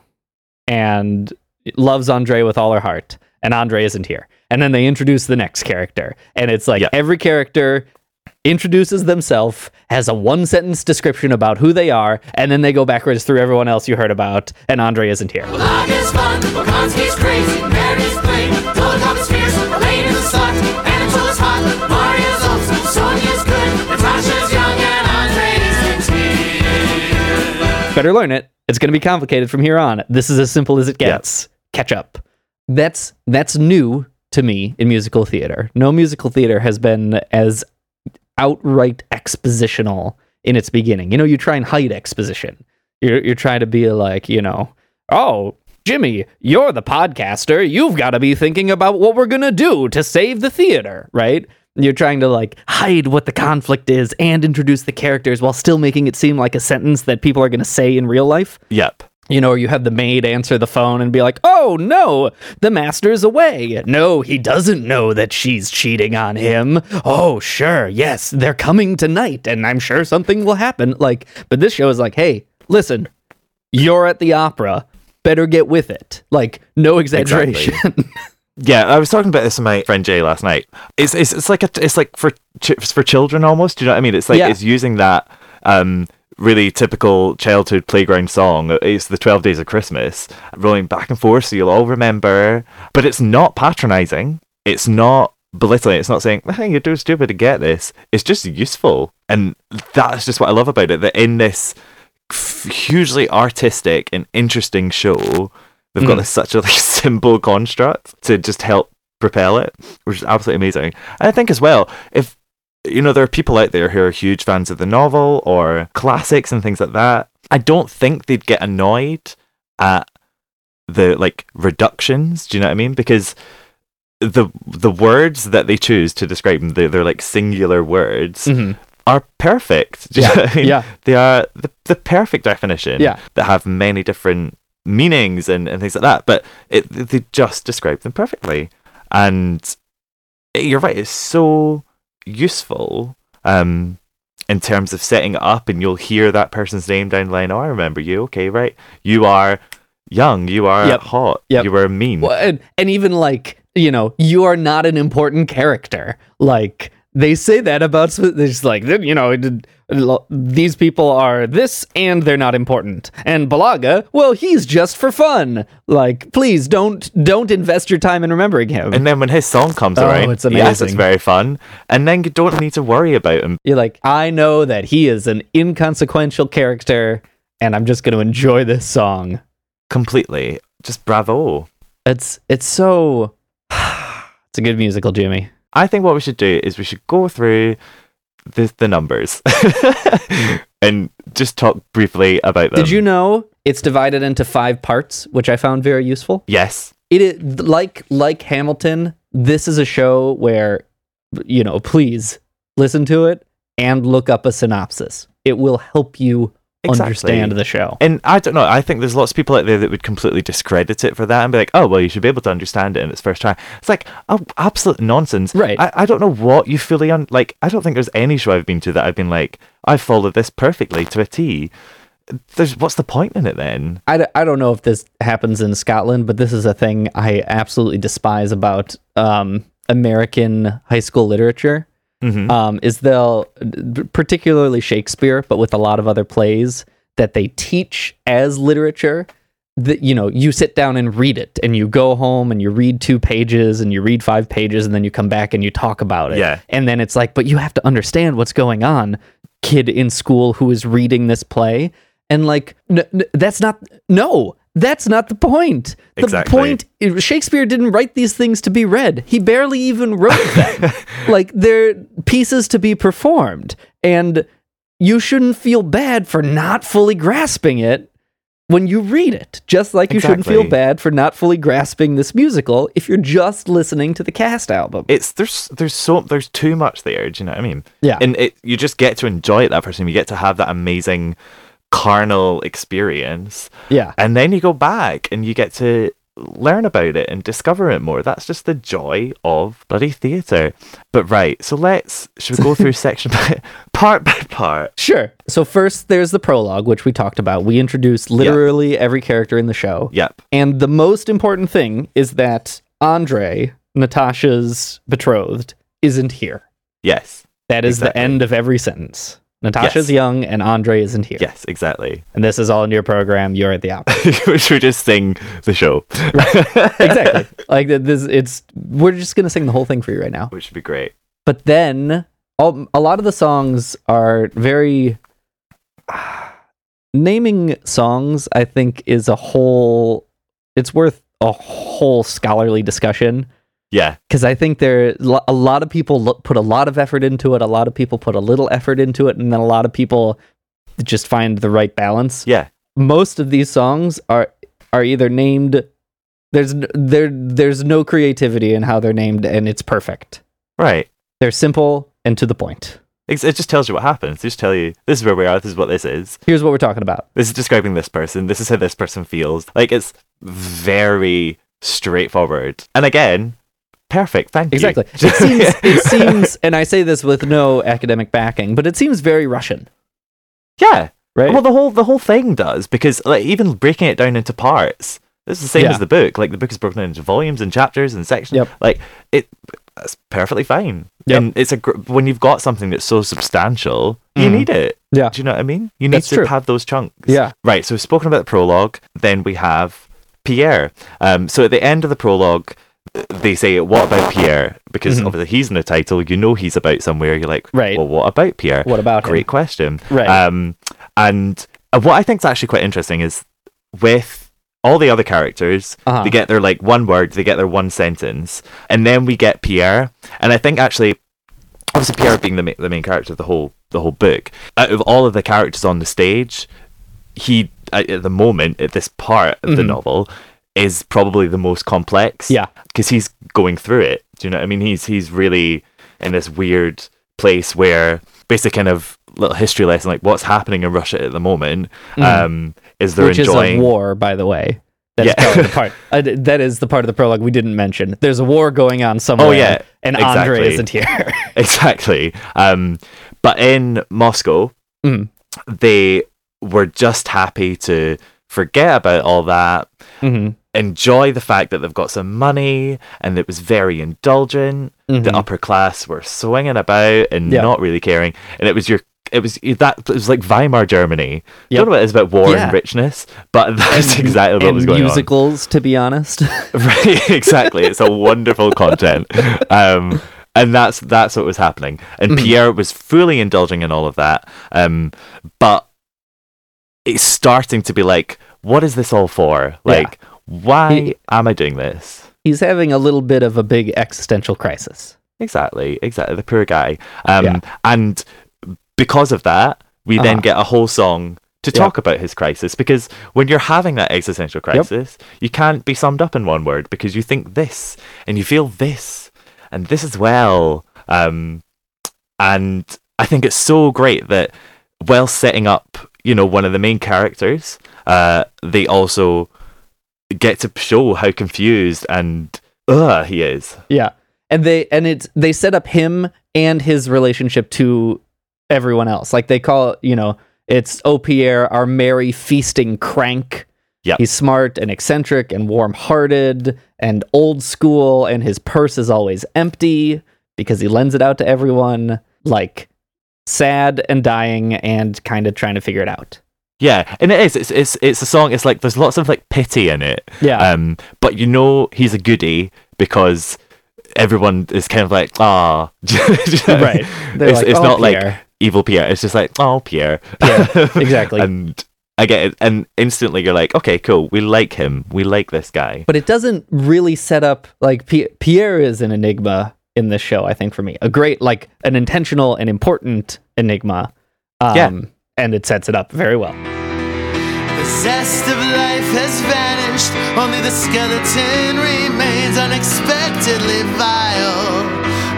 and loves andre with all her heart and andre isn't here. And then they introduce the next character and it's like Yeah. every character introduces themselves has a one sentence description about who they are and then they go backwards through everyone else you heard about and andre isn't here. Log is fun, Volkansky's crazy, Meredith's plain, Dolokhov is fierce, Elaine is a slut, Anatola's hot, Maria's awesome, Sonia's good, Natasha's better learn it. It's going to be complicated from here on. This is as simple as it gets. Catch up. That's that's new to me in musical theater. No musical theater has been as outright expositional in its beginning. You know, you try and hide exposition. You're you're trying to be like, you know, oh, Jimmy, you're the podcaster. You've got to be thinking about what we're going to do to save the theater, right? You're trying to like hide what the conflict is and introduce the characters while still making it seem like a sentence that people are going to say in real life. yep. You know, or you have the maid answer the phone and be like, oh no, the master's away. No, he doesn't know that she's cheating on him. Oh, sure, yes, they're coming tonight and I'm sure something will happen. Like, but this show is like, hey, listen, you're at the opera. Better get with it. Like, no exaggeration. [LAUGHS] Yeah, I was talking about this with my friend Jay last night. It's it's, it's like a, it's like for it's for children almost. Do you know what I mean? It's like Yeah. it's using that um really typical childhood playground song. It's the Twelve Days of Christmas, rolling back and forth, so you'll all remember. But it's not patronizing. It's not belittling. It's not saying, "Hey, you're too stupid to get this." It's just useful, and that's just what I love about it. That in this f- hugely artistic and interesting show They've got Mm. this such a like [LAUGHS] simple construct to just help propel it, which is absolutely amazing. And I think as well, if you know there are people out there who are huge fans of the novel or classics and things like that, I don't think they'd get annoyed at the like reductions. Do you know what I mean? Because the the words that they choose to describe them, they're, they're like singular words, Mhm. are perfect. Do you know Yeah, I mean? yeah. They are the, the perfect definition Yeah. that have many different meanings and, and things like that, but it they just describe them perfectly. And you're right, it's so useful um, in terms of setting it up, and you'll hear that person's name down the line. Oh, I remember you. Okay, right. You are young. You are Yep. hot. Yep. You are mean. Well, and, and even like you know you are not an important character like they say that about they're just like you know it- these people are this and they're not important and balaga well he's just for fun like please don't don't invest your time in remembering him And then when his song comes Oh, around, it's yes, it's very fun. And then you don't need to worry about him. you're like i know that he is an inconsequential character and i'm just going to enjoy this song completely. Just bravo. it's it's so [SIGHS] it's a good musical jimmy I think what we should do is we should go through the the numbers [LAUGHS] and just talk briefly about them. Did you know it's divided into five parts, which I found very useful? Yes. It is like like Hamilton. This is a show where you know, please listen to it and look up a synopsis. It will help you Exactly. understand the show. And I don't know. I think there's lots of people out there that would completely discredit it for that and be like, "Oh, well, you should be able to understand it in its first try." It's like oh, absolute nonsense. Right. I, I don't know what you fully un- like. I don't think there's any show I've been to that I've been like, "I followed this perfectly to a T." There's what's the point in it then? I, d- I don't know if this happens in Scotland, but this is a thing I absolutely despise about um, American high school literature. Mhm. Um, is they'll particularly Shakespeare, but with a lot of other plays that they teach as literature. That you know, you sit down and read it, and you go home and you read two pages, and you read five pages, and then you come back and you talk about it. Yeah. and then it's like, but you have to understand what's going on, kid in school who is reading this play, and like, n- n- that's not no. That's not the point. The Exactly. point Shakespeare didn't write these things to be read. He barely even wrote them. [LAUGHS] like they're pieces to be performed. And you shouldn't feel bad for not fully grasping it when you read it. Just like you shouldn't feel bad for not fully grasping this musical if you're just listening to the cast album. It's there's there's so there's too much there. Do you know what I mean? Yeah. And it you just get to enjoy it that person. You get to have that amazing carnal experience. Yeah. And then you go back and you get to learn about it and discover it more. That's just the joy of bloody theatre. But right, so let's should we go through [LAUGHS] section by part by part? Sure. So first there's the prologue, which we talked about. We introduced literally every character in the show. Yep. And the most important thing is that Andre, Natasha's betrothed, isn't here. Yes. That is the end of every sentence. Natasha's Yes. young and Andre isn't here. Yes, exactly. And this is all in your program. You're at the [LAUGHS] opera. Should we just sing the show? [LAUGHS] exactly. Like this, it's we're just gonna sing the whole thing for you right now. Which would be great. But then, all, a lot of the songs are very. [SIGHS] naming songs, I think, is a whole. It's worth a whole scholarly discussion Yeah. because I think there a lot of people lo- put a lot of effort into it. A lot of people put a little effort into it, and then a lot of people just find the right balance. Yeah. Most of these songs are are either named. There's there there's no creativity in how they're named, and it's perfect. Right. They're simple and to the point. It just tells you what happens. They just tell you this is where we are. This is what this is. Here's what we're talking about. This is describing this person. This is how this person feels. Like it's very straightforward. And again, perfect. Thank you. Exactly. [LAUGHS] It seems it seems, and I say this with no academic backing, but it seems very Russian. yeah. Right. Well, the whole the whole thing does because like even breaking it down into parts. This is the same Yeah. as the book. Like the book is broken into volumes and chapters and sections. Yep. Like it. That's perfectly fine. Yep. And it's a gr- when you've got something that's so substantial, you Mhm. need it. Yeah. Do you know what I mean? You need That's to true. have those chunks. Yeah. Right. So we've spoken about the prologue. Then we have Pierre. Um. So at the end of the prologue, they say, "What about Pierre?" Because Mhm. obviously he's in the title. You know he's about somewhere. You're like, Right. Well, what about Pierre? What about him? Great question. Right. Um. And what I think is actually quite interesting is with all the other characters. Uh-huh. They get their like one word, they get their one sentence, and then we get Pierre. And I think actually, obviously Pierre being the ma- the main character of the whole the whole book, out of all of the characters on the stage, he at the moment at this part of the Mhm. novel is probably the most complex. Yeah. because he's going through it. Do you know? what I mean, he's he's really in this weird place where basic kind of little history lesson like what's happening in Russia at the moment Mhm. um is they're Which enjoying is a war, by the way. That's Yeah. the [LAUGHS] part. Uh, that is the part of the prologue we didn't mention. There's a war going on somewhere. Oh, yeah, and Andre isn't here. [LAUGHS] exactly. Um, but in Moscow, Mhm. they were just happy to forget about all that, hmm enjoy the fact that they've got some money, and it was very indulgent. The Mhm. upper class were swinging about and Yeah. not really caring, and it was your. It was that it was like Weimar Germany. I Yep. don't know what it is about war Yeah. and richness, but [LAUGHS] that's And- exactly what was going on. musicals, to be honest. [LAUGHS] right exactly it's a wonderful content um and that's that's what was happening and Mhm. pierre was fully indulging in all of that um but it's starting to be like what is this all for Yeah. Why He- am i doing this He's having a little bit of a big existential crisis. exactly exactly the poor guy um Yeah. and because of that we then Uh-huh. get a whole song to Yeah. talk about his crisis because when you're having that existential crisis you can't be summed up in one word because you think this and you feel this and this as well um and i think it's so great that while setting up you know one of the main characters uh they also get to show how confused and uh he is Yeah. And they and it's they set up him and his relationship to everyone else. Like they call, you know, it's oh Pierre, our merry feasting crank. Yeah. He's smart and eccentric and warm-hearted and old school and his purse is always empty because he lends it out to everyone like sad and dying and kind of trying to figure it out. Yeah, and it is. It's it's it's a song. It's like there's lots of like pity in it. Yeah. Um, but you know he's a goodie because everyone is kind of like ah. [LAUGHS] Right. They're It's like, it's "Oh, not like evil Pierre. It's just like oh Pierre. Yeah, [LAUGHS] exactly. and I get it, and instantly you're like, okay, cool. We like him. We like this guy. but it doesn't really set up like P- Pierre is an enigma in this show. I think for me, a great like an intentional and important enigma. Um, Yeah. And it sets it up very well. The zest of life has vanished, only the skeleton remains unexpectedly vile.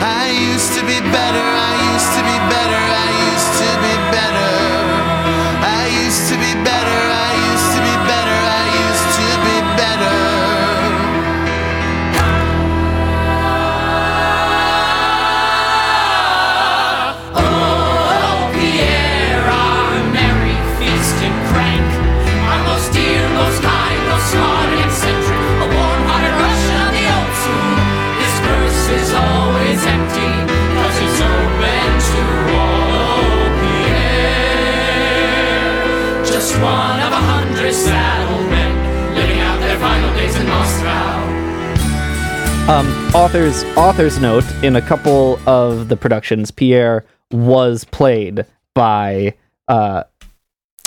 I used to be better, I used to be better, I used to be better. Um, author's author's note in a couple of the productions, Pierre was played by uh,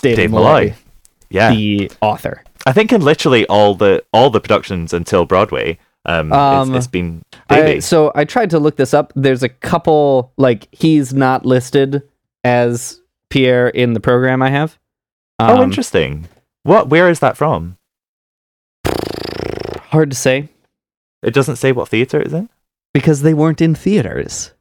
David, Dave Malloy, Malloy. Yeah, the author. I think in literally all the all the productions until Broadway, um, Um, it's, it's been I, so I tried to look this up. There's a couple like he's not listed as Pierre in the program I have. oh, Um, interesting. What? Where is that from? Hard to say It doesn't say what theater it's in. because they weren't in theaters.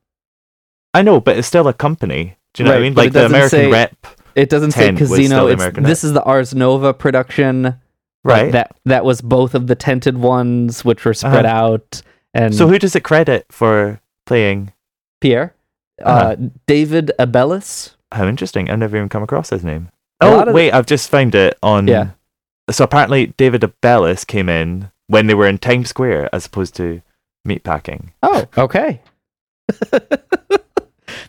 I know, but it's still a company. Do you know what I mean? Like the American say- Rep. It doesn't say 10 was Kazino. It's, this is the Ars Nova production. Right. That that was both of the tented ones, which were spread Uh-huh. out. And So who does it credit for playing? Pierre, uh, Uh-huh. David Abeles. How interesting! I've never even come across his name. A Oh wait, I've just found it on. Yeah. So apparently, David Abeles came in when they were in Times Square as opposed to meatpacking. Oh, [LAUGHS] okay.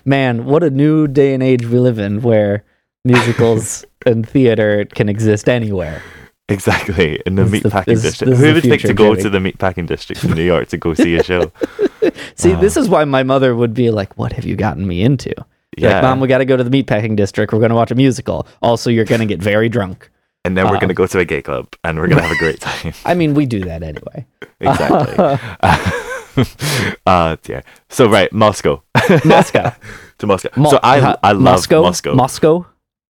Man, what a new day and age we live in, where musicals [LAUGHS] and theater can exist anywhere. Exactly in the This is the- meatpacking district. Who would think to go Jimmy. to the meatpacking district in New York to go see a show? [LAUGHS] See, this is why my mother would be like, "What have you gotten me into?" Yeah. Like, Mom, we got to go to the meatpacking district. We're going to watch a musical. Also, you're going to get very drunk. And then we're Uh, gonna go to a gay club and we're gonna have a great [LAUGHS] time. I mean, we do that anyway. [LAUGHS] exactly. [LAUGHS] uh, yeah. So right, Moscow. Moscow. to Moscow. Mo- so I I love Moscow. Moscow. Moscow.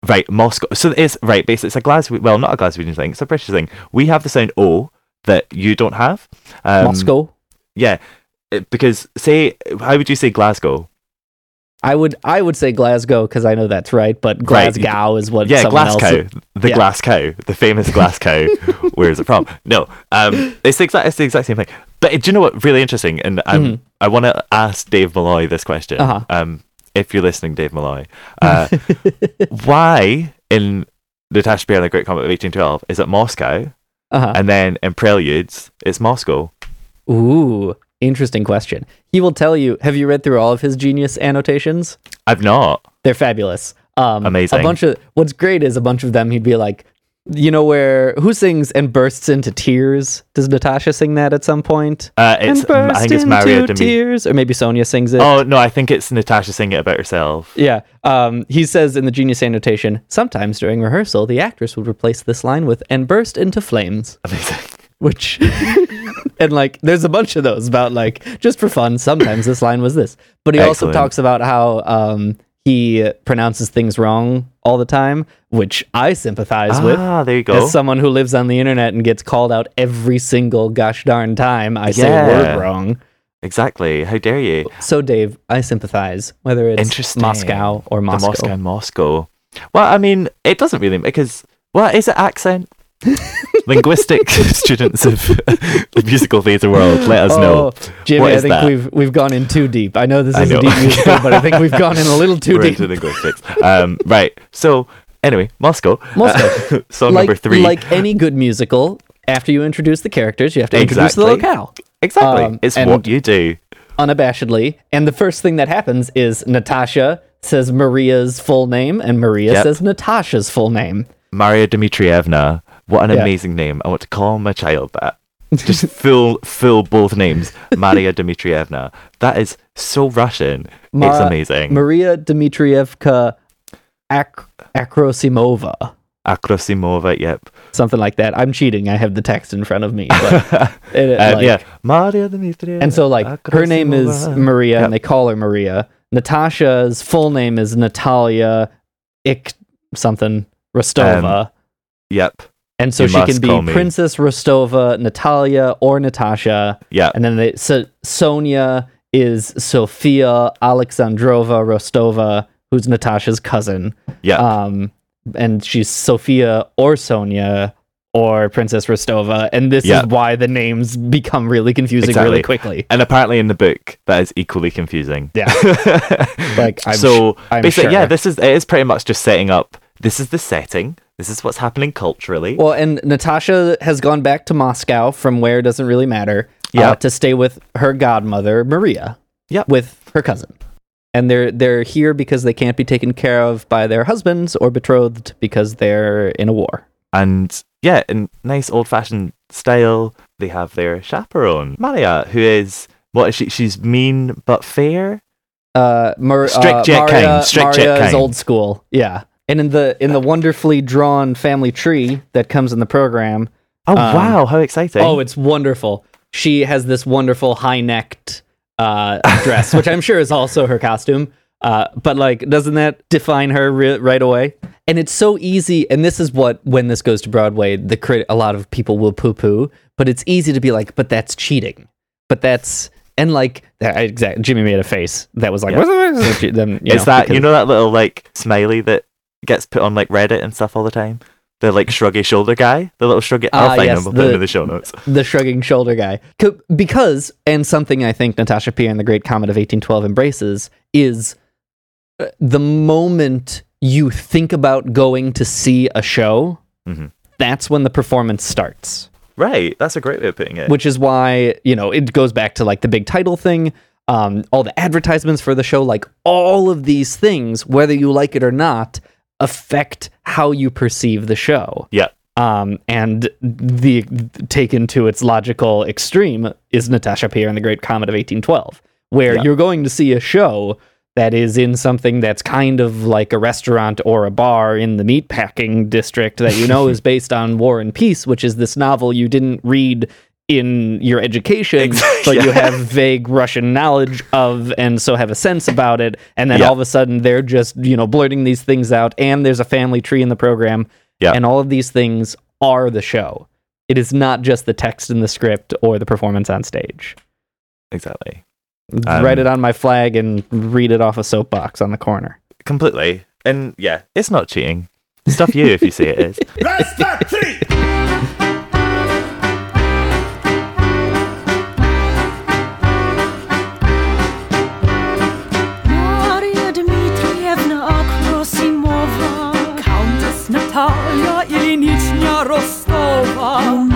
right, Moscow. So it's right. Basically, it's a Glasgow. Well, not a Glaswegian thing. It's a British thing. We have the sound O that you don't have. Um, Moscow. Yeah, it- because say, how would you say Glasgow? I would I would say Glasgow because I know that's right, but Right. Glasgow is what yeah, glass else. the Yeah. glass cow, the famous Glasgow. [LAUGHS] Where is it from? No, um, it's the exact, it's the exact same thing. But do you know what? Really interesting, and um, Mhm. I want to ask Dave Malloy this question. Uh-huh. Um, if you're listening, Dave Malloy, uh, [LAUGHS] why in Natasha Pierre and the Great Comet of 1812 is it Moscow, Uh-huh. and then in Preludes it's Moscow? Ooh, interesting question. He will tell you. Have you read through all of his genius annotations? I've not. They're fabulous. Um, Amazing. A bunch of what's great is a bunch of them. He'd be like, you know, where who sings and bursts into tears? Does Natasha sing that at some point? Uh, it's and burst I think it's into Maria Demi. tears, or maybe Sonia sings it. Oh no, I think it's Natasha singing it about herself. Yeah. Um, he says in the genius annotation, sometimes during rehearsal, the actress would replace this line with and burst into flames. Amazing. Which, [LAUGHS] and like, there's a bunch of those about like, just for fun, sometimes this line was this. But he also talks about how um, he pronounces things wrong all the time, which I sympathize with. Ah, there you go. As someone who lives on the internet and gets called out every single gosh darn time I say a word wrong. Exactly. How dare you? So, Dave, I sympathize, whether it's. Moscow or The Moscow. Moscow, Moscow. Well, I mean, it doesn't really because what is it? Accent. [LAUGHS] Linguistic [LAUGHS] students of the musical theatre world, let us know. Oh, Jimmy, What I think that? we've we've gone in too deep. I know this is a deep musical, but I think we've [LAUGHS] gone in a little too We're deep. into linguistics. Um, right. So anyway, Moscow. Moscow. Uh, song like, number three. Like any good musical, after you introduce the characters, you have to introduce the locale. exactly. um, it's what you do. Unabashedly. And the first thing that happens is Natasha says Maria's full name, and Maria Yep. says Natasha's full name. Maria Dmitrievna. What an Yeah. amazing name. I want to call my child that. [LAUGHS] Just fill full both names. Maria Dmitrievna. That is so Russian. it's amazing. Maria Dmitrievna Ak- Akhrosimova. Akhrosimova, yep. Something like that. I'm cheating. I have the text in front of me. But [LAUGHS] it, Um, like- yeah. Maria Dmitrievna. And so, like, her name is Maria, Yep. and they call her Maria. Natasha's full name is Natalia Ik something Rostova. Yep. And so you she can be. Princess Rostova, Natalia, or Natasha. Yeah. And then they, so Sonia is Sophia Alexandrova Rostova, who's Natasha's cousin. Yep. Um, and she's Sophia or Sonia or Princess Rostova. And this Yep. is why the names become really confusing Exactly. really quickly. And apparently in the book, that is equally confusing. Yeah. [LAUGHS] Like, I'm so sh- I'm basically, yeah, this is it is pretty much just setting up. This is the setting. This is what's happening culturally. Well, and Natasha has gone back to Moscow from where doesn't really matter. uh, Yeah. to stay with her godmother Maria. Yep. With her cousin. And they're they're here because they can't be taken care of by their husbands or betrothed because they're in a war. And yeah, in nice old fashioned style, they have their chaperone, Maria, who is what is she? She's mean but fair. Uh, Mar- Strict uh, jet Maria, kind, strict jet Maria is kind. old school. Yeah. And in the in the wonderfully drawn family tree that comes in the program. Oh um, wow, how exciting! Oh, it's wonderful. She has this wonderful high necked uh, [LAUGHS] dress, which I'm sure is also her costume. Uh, but like, doesn't that define her ri- right away? And it's so easy. And this is what, when this goes to Broadway, the crit- a lot of people will poo poo. But it's easy to be like, but that's cheating. But that's and like that. Exactly. Jimmy made a face that was like, Yeah. then, you know, that you know that little like smiley that gets put on like Reddit and stuff all the time? The like shruggy shoulder guy, the little shruggy. I'll Ah, find yes, him. We'll put him the- in the show notes. [LAUGHS] the shrugging shoulder guy. Because, and something I think Natasha Pierre and the Great Comet of 1812 embraces is uh, the moment you think about going to see a show, Mhm. that's when the performance starts. Right, that's a great way of putting it. Which is why, you know, it goes back to like the big title thing, um, all the advertisements for the show, like all of these things, whether you like it or not, affect how you perceive the show yeah, um, and the taken to its logical extreme is Natasha Pierre and the Great Comet of 1812, where Yeah. you're going to see a show that is in something that's kind of like a restaurant or a bar in the meatpacking district that you know [LAUGHS] is based on War and Peace, which is this novel you didn't read in your education, [LAUGHS] but you have vague Russian knowledge of and so have a sense about it. And then Yeah. all of a sudden they're just, you know, blurting these things out and there's a family tree in the program. Yeah. And all of these things are the show. It is not just the text in the script or the performance on stage. Exactly. Um, Write it on my flag and read it off a soapbox on the corner. Completely. And yeah, it's not cheating. Stuff you if you see it is. Rostova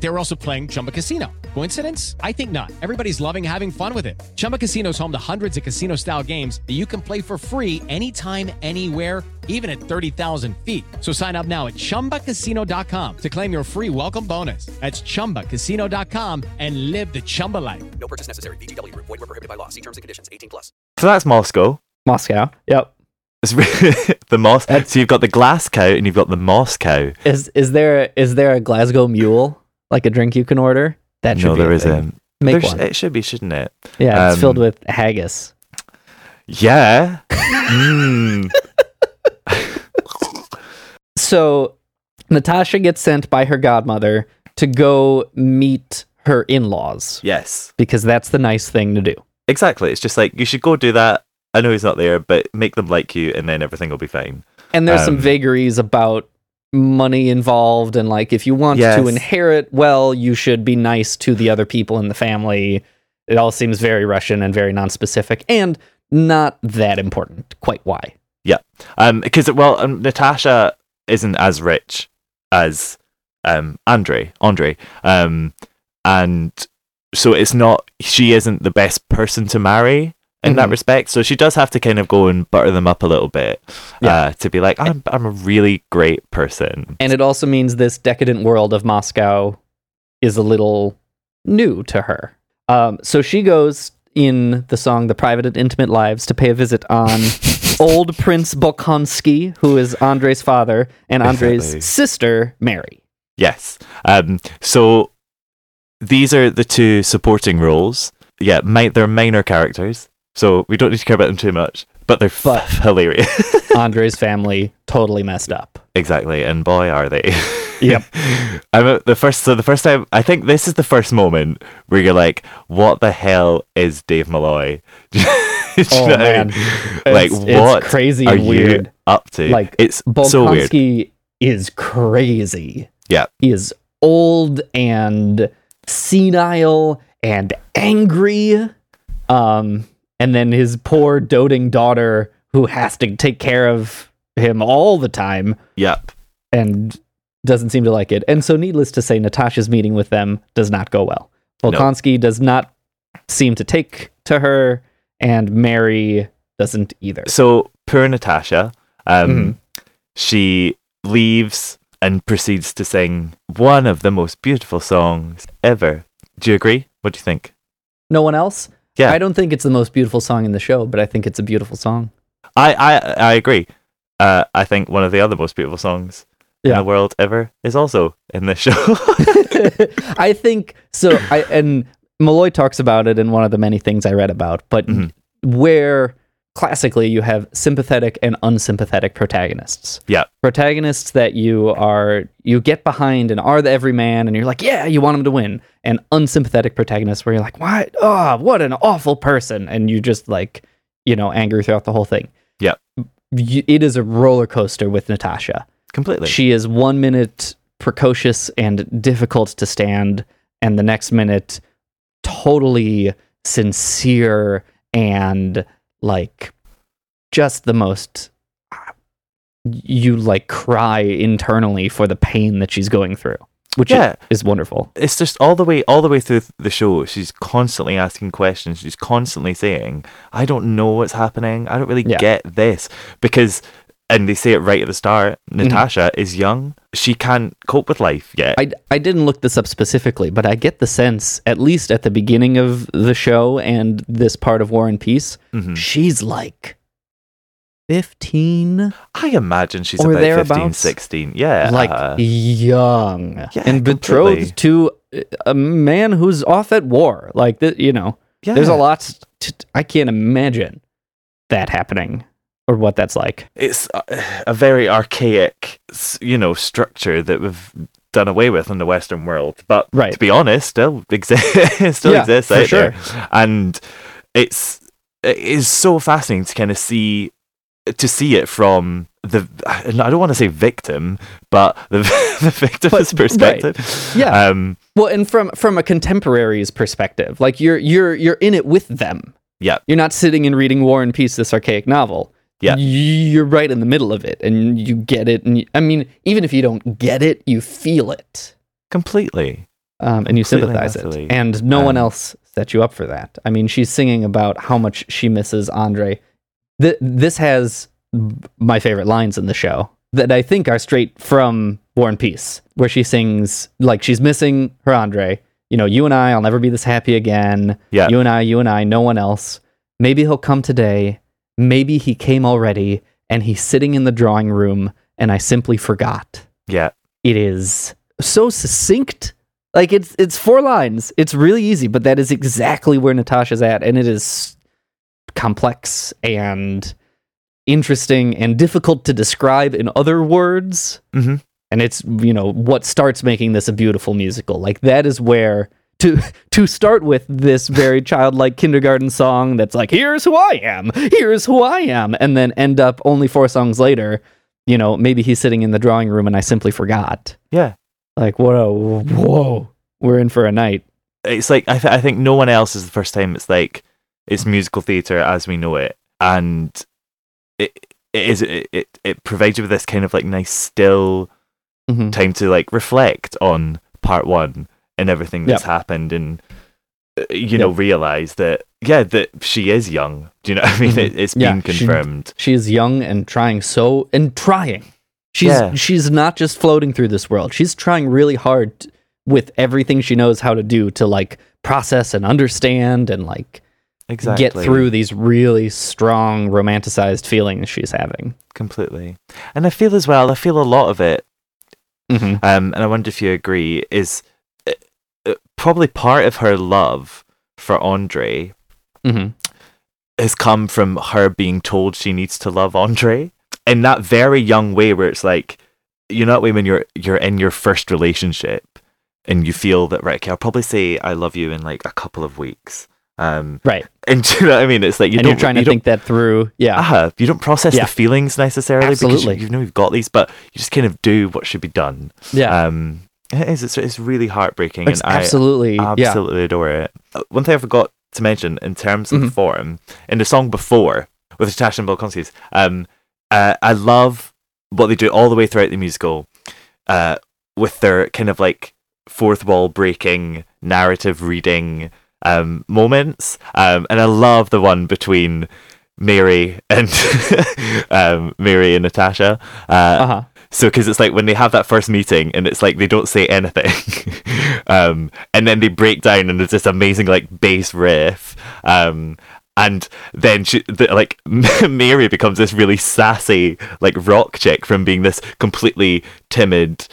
They were also playing Chumba Casino. Coincidence? I think not. Everybody's loving having fun with it. Chumba Casino is home to hundreds of casino style games that you can play for free anytime, anywhere even at 30,000 feet. So sign up now at ChumbaCasino.com to claim your free welcome bonus. That's ChumbaCasino.com and live the Chumba life. No purchase necessary. VGW Group. Void were prohibited by law. See terms and conditions. 18 plus. So that's Moscow. Moscow. Yep. It's re- [LAUGHS] the Mos. So you've got the Glasgow and you've got the Moscow. Is is there is there a Glasgow Mule like a drink you can order? That should no, be there a isn't. Make one. It should be, shouldn't it? Yeah, it's Um, filled with haggis. Yeah. mm. [LAUGHS] So Natasha gets sent by her godmother to go meet her in-laws Yes. because that's the nice thing to do. Exactly. It's just like you should go do that. I know he's not there, but make them like you, and then everything will be fine. And there's some Um, vagaries about money involved and like if you want Yes. to inherit well, you should be nice to the other people in the family. It all seems very Russian and very non-specific and not that important. Quite why? Yeah. Um. Because well, um, Natasha isn't as rich as um Andre. Andre. Um. And so it's not. She isn't the best person to marry in that Mhm. respect. So she does have to kind of go and butter them up a little bit. Uh, to be like, I'm I'm a really great person. And it also means this decadent world of Moscow is a little new to her. Um, so she goes in the song The Private and Intimate Lives to pay a visit on [LAUGHS] old Prince Bolkonsky, who is Andre's father, and Andre's Exactly. sister, Mary. Yes. Um. So these are the two supporting roles. Yeah. Mi- they're minor characters, so we don't need to care about them too much. But they're f- [LAUGHS] hilarious. [LAUGHS] Andre's family totally messed up. exactly, and boy are they. [LAUGHS] Yep. I'm at the first. So the first time, I think this is the first moment where you're like, "What the hell is Dave Malloy?" Oh, man. Like, It's- it's what crazy are and you weird. up to? Like it's so weird. Is crazy. Yeah. He is old and senile and angry. Um, and then his poor doting daughter who has to take care of him all the time Yep. and doesn't seem to like it. And so needless to say, Natasha's meeting with them does not go well. Bolkonsky does not seem to take to her, and Mary doesn't either. So poor Natasha, um, Mhm. she leaves and proceeds to sing one of the most beautiful songs ever. Do you agree? What do you think? No one else? Yeah. I don't think it's the most beautiful song in the show, but I think it's a beautiful song. I I, I agree. Uh, I think one of the other most beautiful songs in the world ever is also in this show. [LAUGHS] [LAUGHS] I think so. I and Malloy talks about it in one of the many things I read about, but Mhm. where classically you have sympathetic and unsympathetic protagonists. Yeah. Protagonists that you are you get behind and are the everyman and you're like, yeah, you want him to win. And unsympathetic protagonists where you're like, what? Oh, what an awful person. And you just like, you know, angry throughout the whole thing. Yeah. It is a roller coaster with Natasha. Completely. She is one minute precocious and difficult to stand, and the next minute totally sincere and like just the most you like cry internally for the pain that she's going through, which Yeah. is wonderful. it's just all the way all the way through the show she's constantly asking questions she's constantly saying i don't know what's happening i don't really Yeah. get this because and they say it right at the start natasha is young. She can't cope with life yet. I, I didn't look this up specifically, but I get the sense, at least at the beginning of the show and this part of War and Peace, Mhm. she's like 15, i imagine she's about 15 16 yeah. Like uh, young, Yeah, and betrothed to a man who's off at war. Like, you know, there's a lot. To, I can't imagine that happening or what that's like. it's a, very archaic you know structure that we've done away with in the western world but Right. to be honest still [LAUGHS] exists still Yeah, exists out sure. there and it's it is so fascinating to kind of see to see it from the I don't want to say victim but the, [LAUGHS] the victim's But- perspective Yeah. um Well, and from from a contemporary's perspective, like you're you're you're in it with them. yeah You're not sitting and reading War and Peace, this archaic novel. Yeah. You're right in the middle of it and you get it. And you, I mean, even if you don't get it, you feel it completely um, and you Completely sympathize it. And no one Um, else set you up for that. I mean, she's singing about how much she misses Andre. Th- this has my favorite lines in the show that I think are straight from War and Peace, where she sings like she's missing her Andre. You know, you and I, I'll never be this happy again. Yeah. You and I, you and I, no one else. Maybe he'll come today. Maybe he came already and he's sitting in the drawing room and I simply forgot. yeah It is so succinct. Like it's it's four lines. It's really easy, but that is exactly where Natasha's at and it is complex and interesting and difficult to describe in other words hmm and it's you know what starts making this a beautiful musical like that is where to to start with this very childlike kindergarten song that's like here's who i am here's who i am and then end up only four songs later you know maybe he's sitting in the drawing room and i simply forgot. Yeah. Like what a whoa we're in for a night. It's like I, th- I think no one else is the first time it's like it's musical theater as we know it. And it it is it, it, it provides you with this kind of like nice still Mhm. time to like reflect on part one and everything that's Yep. happened and uh, you know realize that yeah that she is young. Do you know what i mean? Mhm. it, it's Yeah, been confirmed. she is young and trying so and trying. She's Yeah. she's not just floating through this world. She's trying really hard t- with everything she knows how to do to like process and understand and like exactly. get through these really strong romanticized feelings she's having. Completely. And i feel as well i feel a lot of it Mhm. um, and I wonder if you agree, is probably part of her love for Andre Mhm. has come from her being told she needs to love Andre in that very young way, where it's like, you know, that way when you're you're in your first relationship and you feel that right, okay, I'll probably say I love you in like a couple of weeks. Um, right [LAUGHS] and do you know what I mean? It's like you and don't you're trying to you think that through yeah uh, you don't process Yeah. the feelings necessarily because Absolutely. you, you know you've got these, but you just kind of do what should be done. Yeah. Um, it is. It's, it's really heartbreaking, It's and absolutely- I yeah. absolutely adore it. Uh, One thing I forgot to mention in terms of the Mhm. form in the song before with Natasha and Bolkonskys, um, uh, I love what they do all the way throughout the musical, uh, with their kind of like fourth wall breaking narrative reading um moments um and i love the one between mary and [LAUGHS] um mary and natasha uh Uh-huh. So because it's like when they have that first meeting and it's like they don't say anything [LAUGHS] um and then they break down and there's this amazing like bass riff um and then she the, like [LAUGHS] mary becomes this really sassy like rock chick from being this completely timid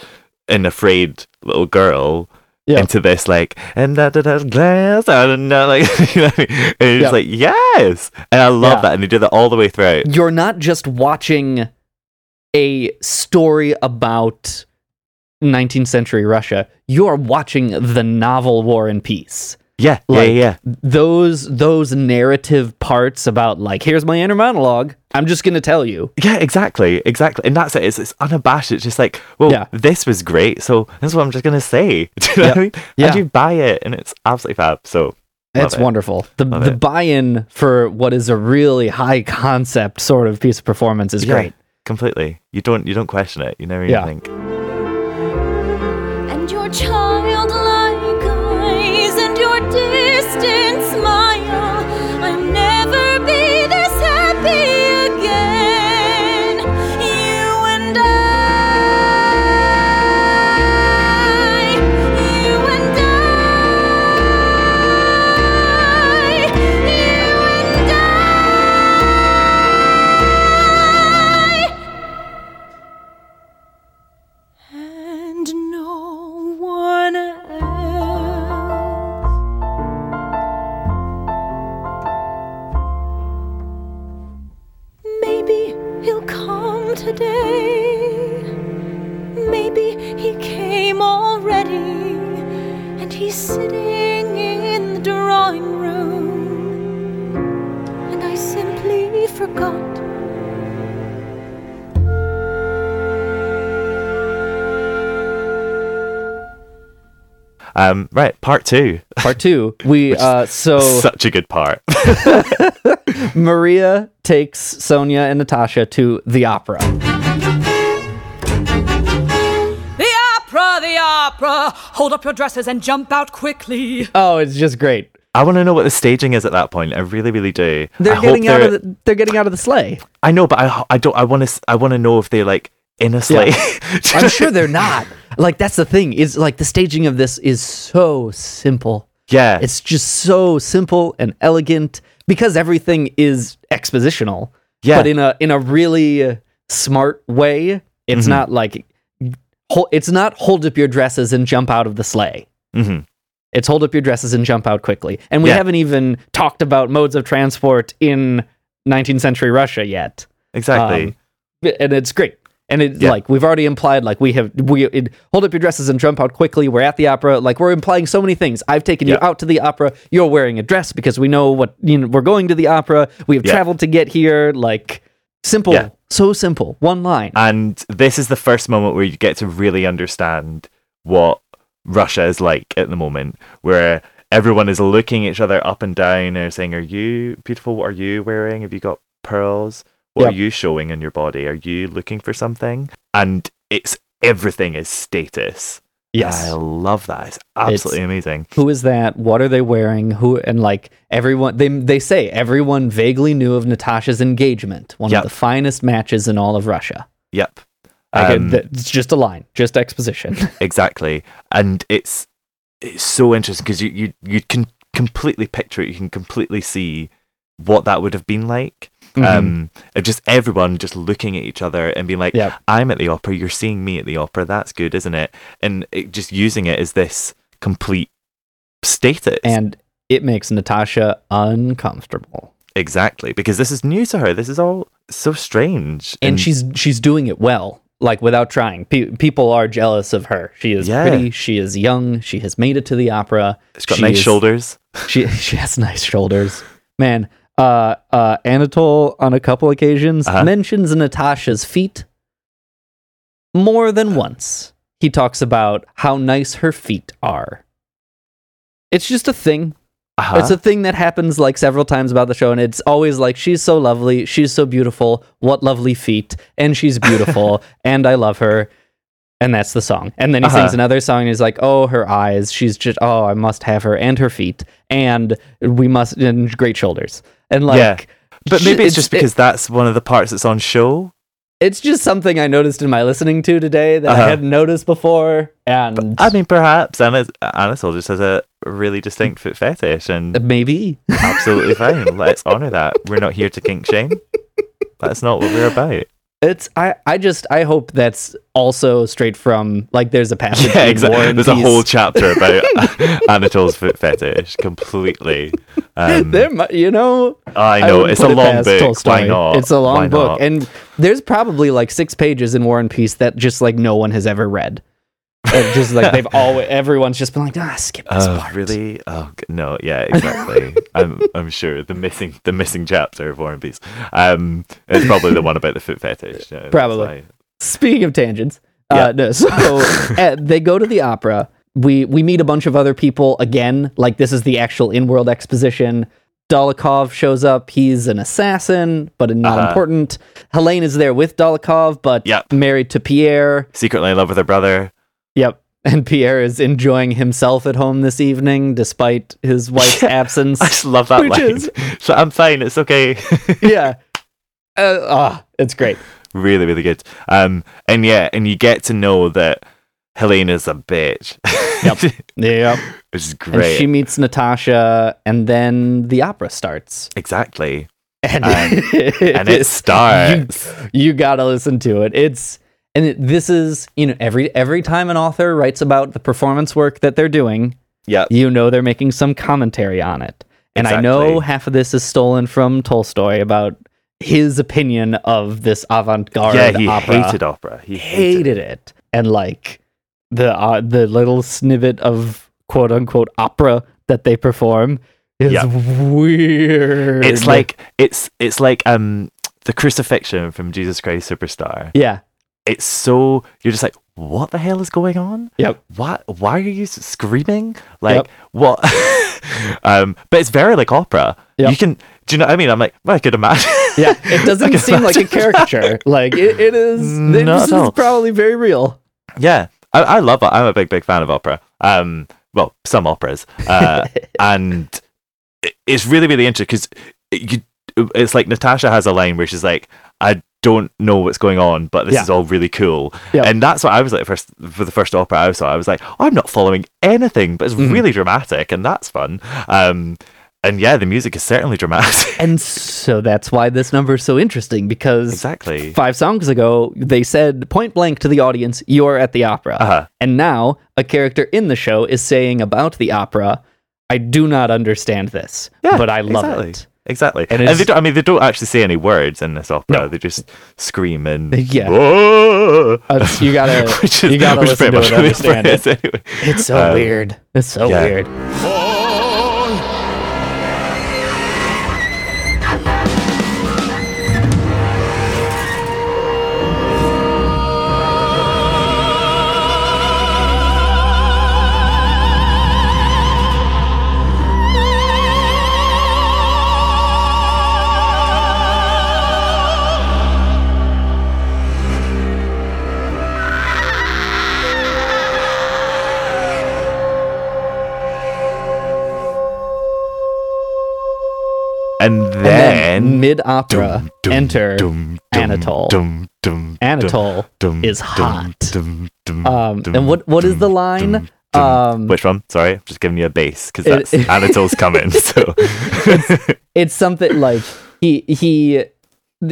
and afraid little girl Yeah. into this like and da da da glass I don't know like [LAUGHS] you know what I mean? and it's Yeah. like yes and I love Yeah. that and they do that all the way throughout You're not just watching a story about 19th century Russia. You're watching the novel War and Peace. yeah Like, yeah yeah Those those narrative parts about like here's my inner monologue. I'm just gonna tell you. yeah exactly exactly and that's it it's, it's unabashed it's just like well Yeah. this was great so this is what I'm just gonna say [LAUGHS] do you know what I mean Yeah. and you buy it and it's absolutely fab so It's it. wonderful. The Love the it. buy-in for what is a really high concept sort of piece of performance is Yeah, great. Completely. You don't you don't question it. You never even Yeah. think today. Maybe he came already. And he's sitting in the drawing room. And I simply forgot. Um right part two [LAUGHS] Part two, we uh so [LAUGHS] such a good part [LAUGHS] Maria takes Sonia and Natasha to the opera. The opera, the opera. Hold up your dresses and jump out quickly. Oh, it's just great. I want to know what the staging is at that point. I really, really do. They're I getting out they're- of the they're getting out of the sleigh. I know, but I, I don't. I want to. I want to know if they're like in a sleigh. I'm sure they're not. Like that's the thing is like the staging of this is so simple. Yeah, It's just so simple and elegant because everything is expositional. Yeah. But in a in a really smart way. It's Mhm. not like it's not hold up your dresses and jump out of the sleigh. hmm It's hold up your dresses and jump out quickly. And we Yeah. haven't even talked about modes of transport in 19th century Russia yet. exactly. Um, and it's great. And it Yeah. like we've already implied like we have we it, hold up your dresses and jump out quickly. We're at the opera. Like we're implying so many things. I've taken you out to the opera. You're wearing a dress because we know what you know. We're going to the opera. We have Yeah. traveled to get here. Like simple, Yeah. so simple. One line. and this is the first moment where you get to really understand what Russia is like at the moment, where everyone is looking each other up and down and saying, "Are you beautiful? What are you wearing? Have you got pearls? What Yep. are you showing in your body? Are you looking for something?" And it's everything is status. Yes. I love that. It's absolutely amazing. Who is that? What are they wearing? Who and like everyone they they say everyone vaguely knew of Natasha's engagement, one Yep. of the finest matches in all of Russia. Yep. Um, it- it's just a line, just exposition. [LAUGHS] exactly and it's it's so interesting because you, you you can completely picture it you can completely see what that would have been like Mhm. um of just everyone just looking at each other and being like i'm at the opera you're seeing me at the opera that's good isn't it and it, just using it as this complete status and it makes Natasha uncomfortable. exactly because this is new to her this is all so strange And she's she's doing it well, like without trying. Pe- people are jealous of her. She is Yeah. pretty, she is young, she has made it to the opera. she's got she nice is- shoulders [LAUGHS] She she has nice shoulders. Man, uh uh Anatole on a couple occasions Uh-huh. mentions Natasha's feet more than once. He talks about how nice her feet are. It's just a thing. uh-huh. It's a thing that happens like several times about the show, and it's always like she's so lovely, she's so beautiful, what lovely feet, and she's beautiful, [LAUGHS] and I love her, and that's the song. And then he Uh-huh. sings another song, and he's like, "Oh, her eyes, she's just oh, I must have her, and her feet, and we must, and great shoulders, and like." yeah but maybe it's, just it- because that's one of the parts that's on show it's just something I noticed in my listening to today that Uh-huh. I hadn't noticed before, and I mean, perhaps Anna, Anatole just has a really distinct foot fetish, and maybe absolutely fine. Let's honor that. We're not here to kink shame. That's not what we're about. It's I, I just I hope that's also straight from like there's a passage Yeah, exactly. There's a whole chapter about [LAUGHS] [LAUGHS] Anatole's foot fetish. Completely. Um, [LAUGHS] there, you know, I know wouldn't it's a it long book. Tolstoy. Why not? It's a long Why book, not? and there's probably like six pages in War and Peace that just like no one has ever read. Like, just like they've [LAUGHS] always everyone's just been like ah skip this Oh, part. really? Oh no, yeah, exactly. [LAUGHS] I'm I'm sure the missing the missing chapter of War and Peace. Um, it's probably the one about the foot fetish. Probably. Speaking of tangents, Yeah. uh, no, so uh, [LAUGHS] they go to the opera. We we meet a bunch of other people again. Like this is the actual in-world exposition. Dolokhov shows up. He's an assassin, but not Uh-huh. important. Helene is there with Dolokhov, but Yep. married to Pierre. Secretly in love with her brother. Yep. [LAUGHS] And Pierre is enjoying himself at home this evening, despite his wife's [LAUGHS] absence. I just love that line. is- [LAUGHS] So I'm fine. It's okay. yeah. Uh, ah, it's great. really, really good. Um, and yeah, and you get to know that Helena's a bitch. Yep. Yep. Which is And great. she meets Natasha, and then the opera starts. exactly. And, And- and it starts. You, you gotta listen to it. It's and it, this is you know every every time an author writes about the performance work that they're doing, Yeah. you know they're making some commentary on it. And I know half of this is stolen from Tolstoy about his opinion of this avant-garde Yeah, he opera. hated opera. He hated it. And like the uh, the little snippet of quote unquote opera that they perform is Yeah. weird. It's like it's it's like um the crucifixion from Jesus Christ Superstar. yeah, It's so you're just like, what the hell is going on? Yep. What? Why are you screaming? Like Yep. what? [LAUGHS] um, but it's very like opera. Yep. You can. Do you know what I mean? I'm like, well, I could imagine. yeah. It [LAUGHS] doesn't seem like a imagine. caricature. [LAUGHS] like it, it is. This is probably very real. Yeah, I, I love it. I'm a big, big fan of opera. Um, well, some operas, uh, and it- it's really, really interesting because you. It's like Natasha has a line where she's like, "I don't know what's going on, but this Yeah. is all really cool," Yeah. and that's what I was like first for the first opera I saw. I was like, "I'm not following anything, but it's Mhm. really dramatic, and that's fun." Um, and yeah, the music is certainly [LAUGHS] dramatic. And so that's why this number is so interesting because exactly. five songs ago they said point blank to the audience, "You're at the opera," Uh-huh. and now a character in the show is saying about the opera, "I do not understand this, Yeah, but I love exactly. it." Exactly. And And, they don't, I mean, they don't actually say any words in this opera. No. They just scream and [LAUGHS] Yeah. "Whoa!" Uh, you gotta, [LAUGHS] Which is- you gotta which is listen to pretty it, much to understand this it. is anyway. It's so Um, weird. It's so yeah. weird. Then then, mid opera, enter dum, Anatole. dum, dum, Anatole is hot. Um, and what what is the line? Um, Which one? Sorry, just giving you a bass because that's it- Anatole's coming. [LAUGHS] So it's something like he he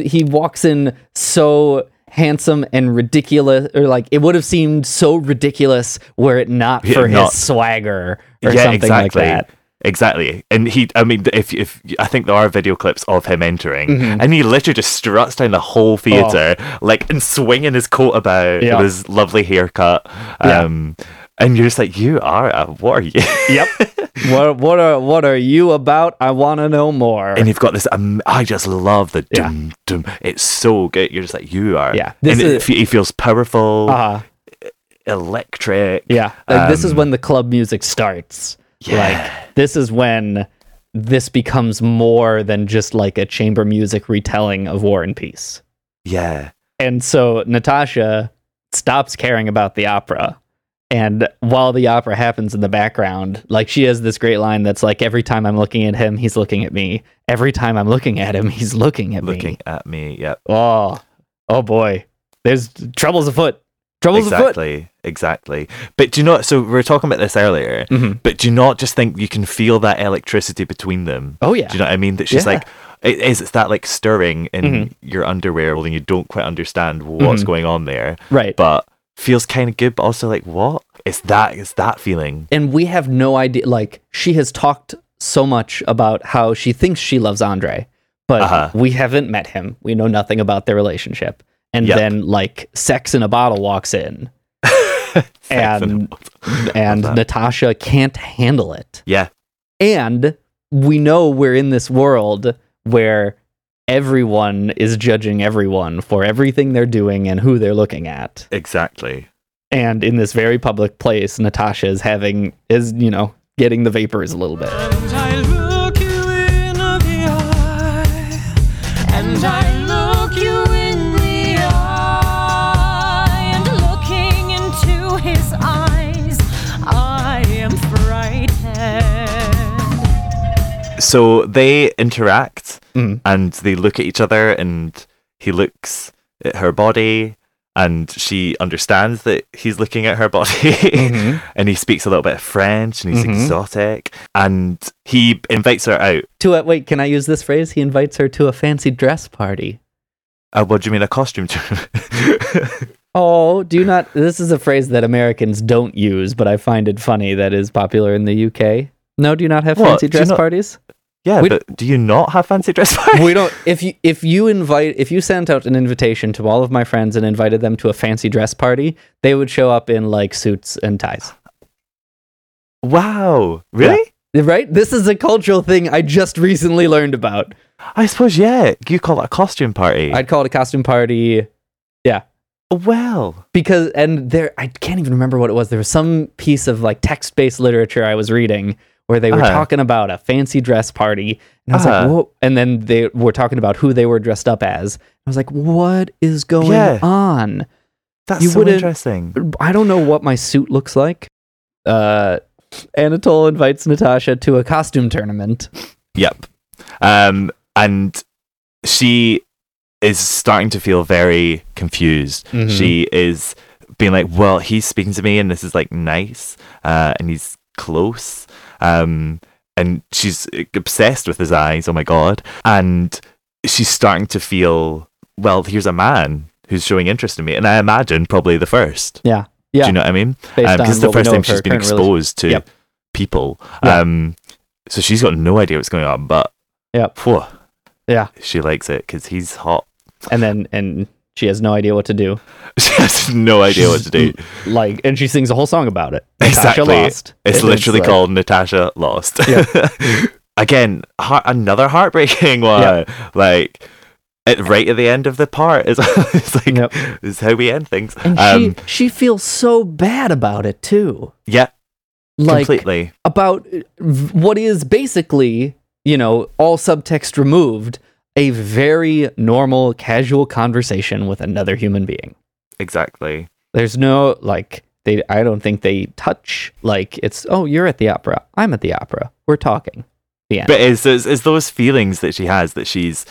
he walks in so handsome and ridiculous or like it would have seemed so ridiculous were it not Yeah, for not- his swagger or yeah, something exactly. like that. Exactly, and he. I mean, if if I think there are video clips of him entering, Mhm. and he literally just struts down the whole theater, like and swinging his coat about Yeah. with his lovely haircut. Yeah. Um, and you're just like, you are. A, what are you? Yep. [LAUGHS] what what are what are you about? I want to know more. and you've got this. Um, I just love the Yeah. dum dum. It's so good. You're just like you are. Yeah, this and it, is- fe- he feels powerful, Uh-huh electric. Yeah, like this is Um, when the club music starts. Yeah. Like this is when this becomes more than just like a chamber music retelling of War and Peace. Yeah. And so Natasha stops caring about the opera. And while the opera happens in the background, like she has this great line that's like, every time I'm looking at him, he's looking at me. Every time I'm looking at him, he's looking at Looking me. Looking at me. Yep. Oh, oh boy. There's troubles afoot. Troubles afoot. exactly exactly but do you not so we were talking about this earlier Mhm. but do you not just think you can feel that electricity between them Oh, yeah. do you know what i mean that she's Yeah. like it is it's that like stirring in Mhm. your underwear when you don't quite understand what's Mhm. going on there. Right. But feels kind of good, but also like what? It's that it's that feeling. and we have no idea like she has talked so much about how she thinks she loves andre but Uh-huh. we haven't met him we know nothing about their relationship and Yep. then like sex in a bottle walks in [LAUGHS] and [LAUGHS] and natasha can't handle it Yeah. and we know we're in this world where everyone is judging everyone for everything they're doing and who they're looking at Exactly. and in this very public place natasha is having is you know getting the vapors a little bit So they interact Mm. and they look at each other and he looks at her body and she understands that he's looking at her body Mhm. [LAUGHS] and he speaks a little bit of French and he's Mhm. exotic and he invites her out. to a wait can i use this phrase he invites her to a fancy dress party Uh, what do you mean a costume [LAUGHS] oh do you not this is a phrase that americans don't use but i find it funny that is popular in the uk no do you not have What? fancy dress not- parties yeah, We- but do you not have fancy dress parties? we don't if you if you invite if you sent out an invitation to all of my friends and invited them to a fancy dress party they would show up in like suits and ties Wow. Really? Yeah. right this is a cultural thing i just recently learned about I suppose, yeah. You call it a costume party. i'd call it a costume party yeah well. because and there i can't even remember what it was there was some piece of like text-based literature i was reading where they were Uh-huh. talking about a fancy dress party and i was like Uh-huh. whoa and then they were talking about who they were dressed up as i was like what is going Yeah. on That's You so interesting. i don't know what my suit looks like uh anatole invites natasha to a costume tournament Yep. Um, and she is starting to feel very confused. Mhm. She is being like, well, he's speaking to me and this is like nice, uh, and he's close. Um, and she's obsessed with his eyes. Oh my God. And she's starting to feel, well, here's a man who's showing interest in me. And I imagine probably the first. yeah yeah Do you know what I mean? Based Um, it's the first time she's been exposed to Yep. people. Yeah. Um, so she's got no idea what's going on, but phew, yeah she likes it because he's hot. and then and she has no idea what to do [LAUGHS] She has no idea what to do. like and she sings a whole song about it Natasha exactly. lost. It's And literally like- called Natasha Lost. Yep. [LAUGHS] Again, heart, another heartbreaking [LAUGHS] one. Like. At, right at the end of the part is, it's like Yep. is how we end things. and Um, she she feels so bad about it too yeah, like completely. about uh, what is basically you know all subtext removed a very normal casual conversation with another human being Exactly. there's no like they i don't think they touch like it's oh you're at the opera i'm at the opera we're talking the end But it's, it's, it's those feelings that she has that she's,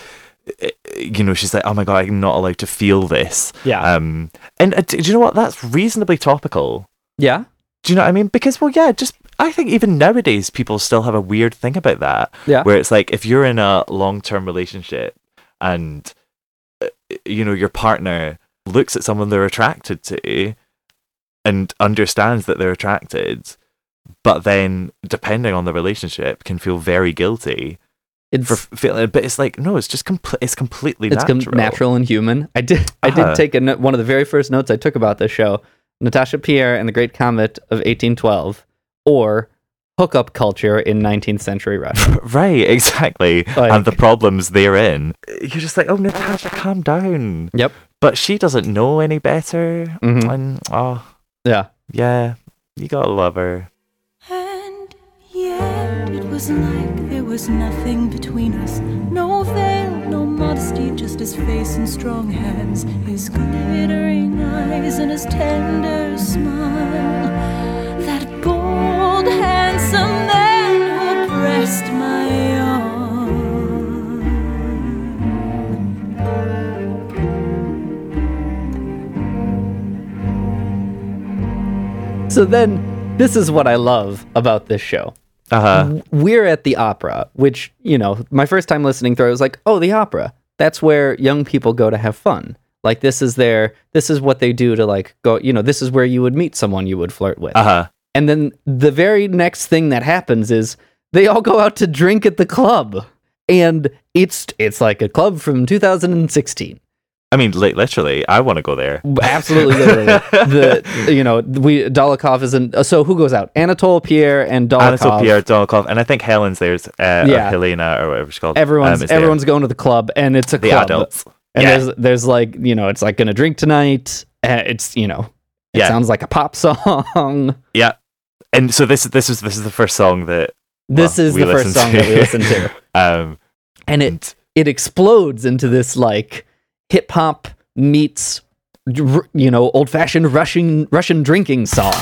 uh, you know, she's like, oh my god, I'm not allowed to feel this. yeah Um, and uh, do you know what? That's reasonably topical. yeah Do you know what I mean? Because well, yeah, just I think even nowadays people still have a weird thing about that, yeah where it's like if you're in a long-term relationship and uh, you know your partner looks at someone they're attracted to and understands that they're attracted, but then depending on the relationship can feel very guilty it's for feeling. But it's like no, it's just complete. It's completely it's com- natural. natural and human. I did I Uh-huh. did take a no- one of the very first notes I took about this show, Natasha Pierre and the Great Comet of 1812, or hookup culture in 19th century Russia. [LAUGHS] Right, exactly. Like- and the problems therein. You're just like, oh, Natasha, calm down. Yep. But she doesn't know any better. Mhm. And, oh, Yeah. yeah, you gotta love her. And yet it was like there was nothing between us. No veil, no modesty, just his face and strong hands, his glittering eyes and his tender smile. That bold, handsome man who pressed my arm. So then, this is what I love about this show. Uh-huh. we're at the opera, which, you know, my first time listening through, I was like, oh, the opera. That's where young people go to have fun. Like this is their this is what they do to like go, you know, this is where you would meet someone you would flirt with. Uh-huh. And then the very next thing that happens is they all go out to drink at the club. And it's it's like a club from 2016. I mean, literally, I want to go there. Absolutely, literally. [LAUGHS] the you know we Dolokhov isn't. So who goes out? Anatole, Pierre, and Dolokhov. Anatole Pierre Dolokhov, and I think Helen's there's uh, Yeah. Helena or whatever she's called. Everyone's um, is there. everyone's going to the club, and it's a The club. adults. And Yeah. there's there's like you know it's like gonna drink tonight. Uh, it's you know it Yeah. sounds like a pop [LAUGHS] song. Yeah, and so this this is this is the first song that This well, is the first song that we listened to. [LAUGHS] um, and it it explodes into this like hip hop meets you know old fashioned Russian Russian drinking song.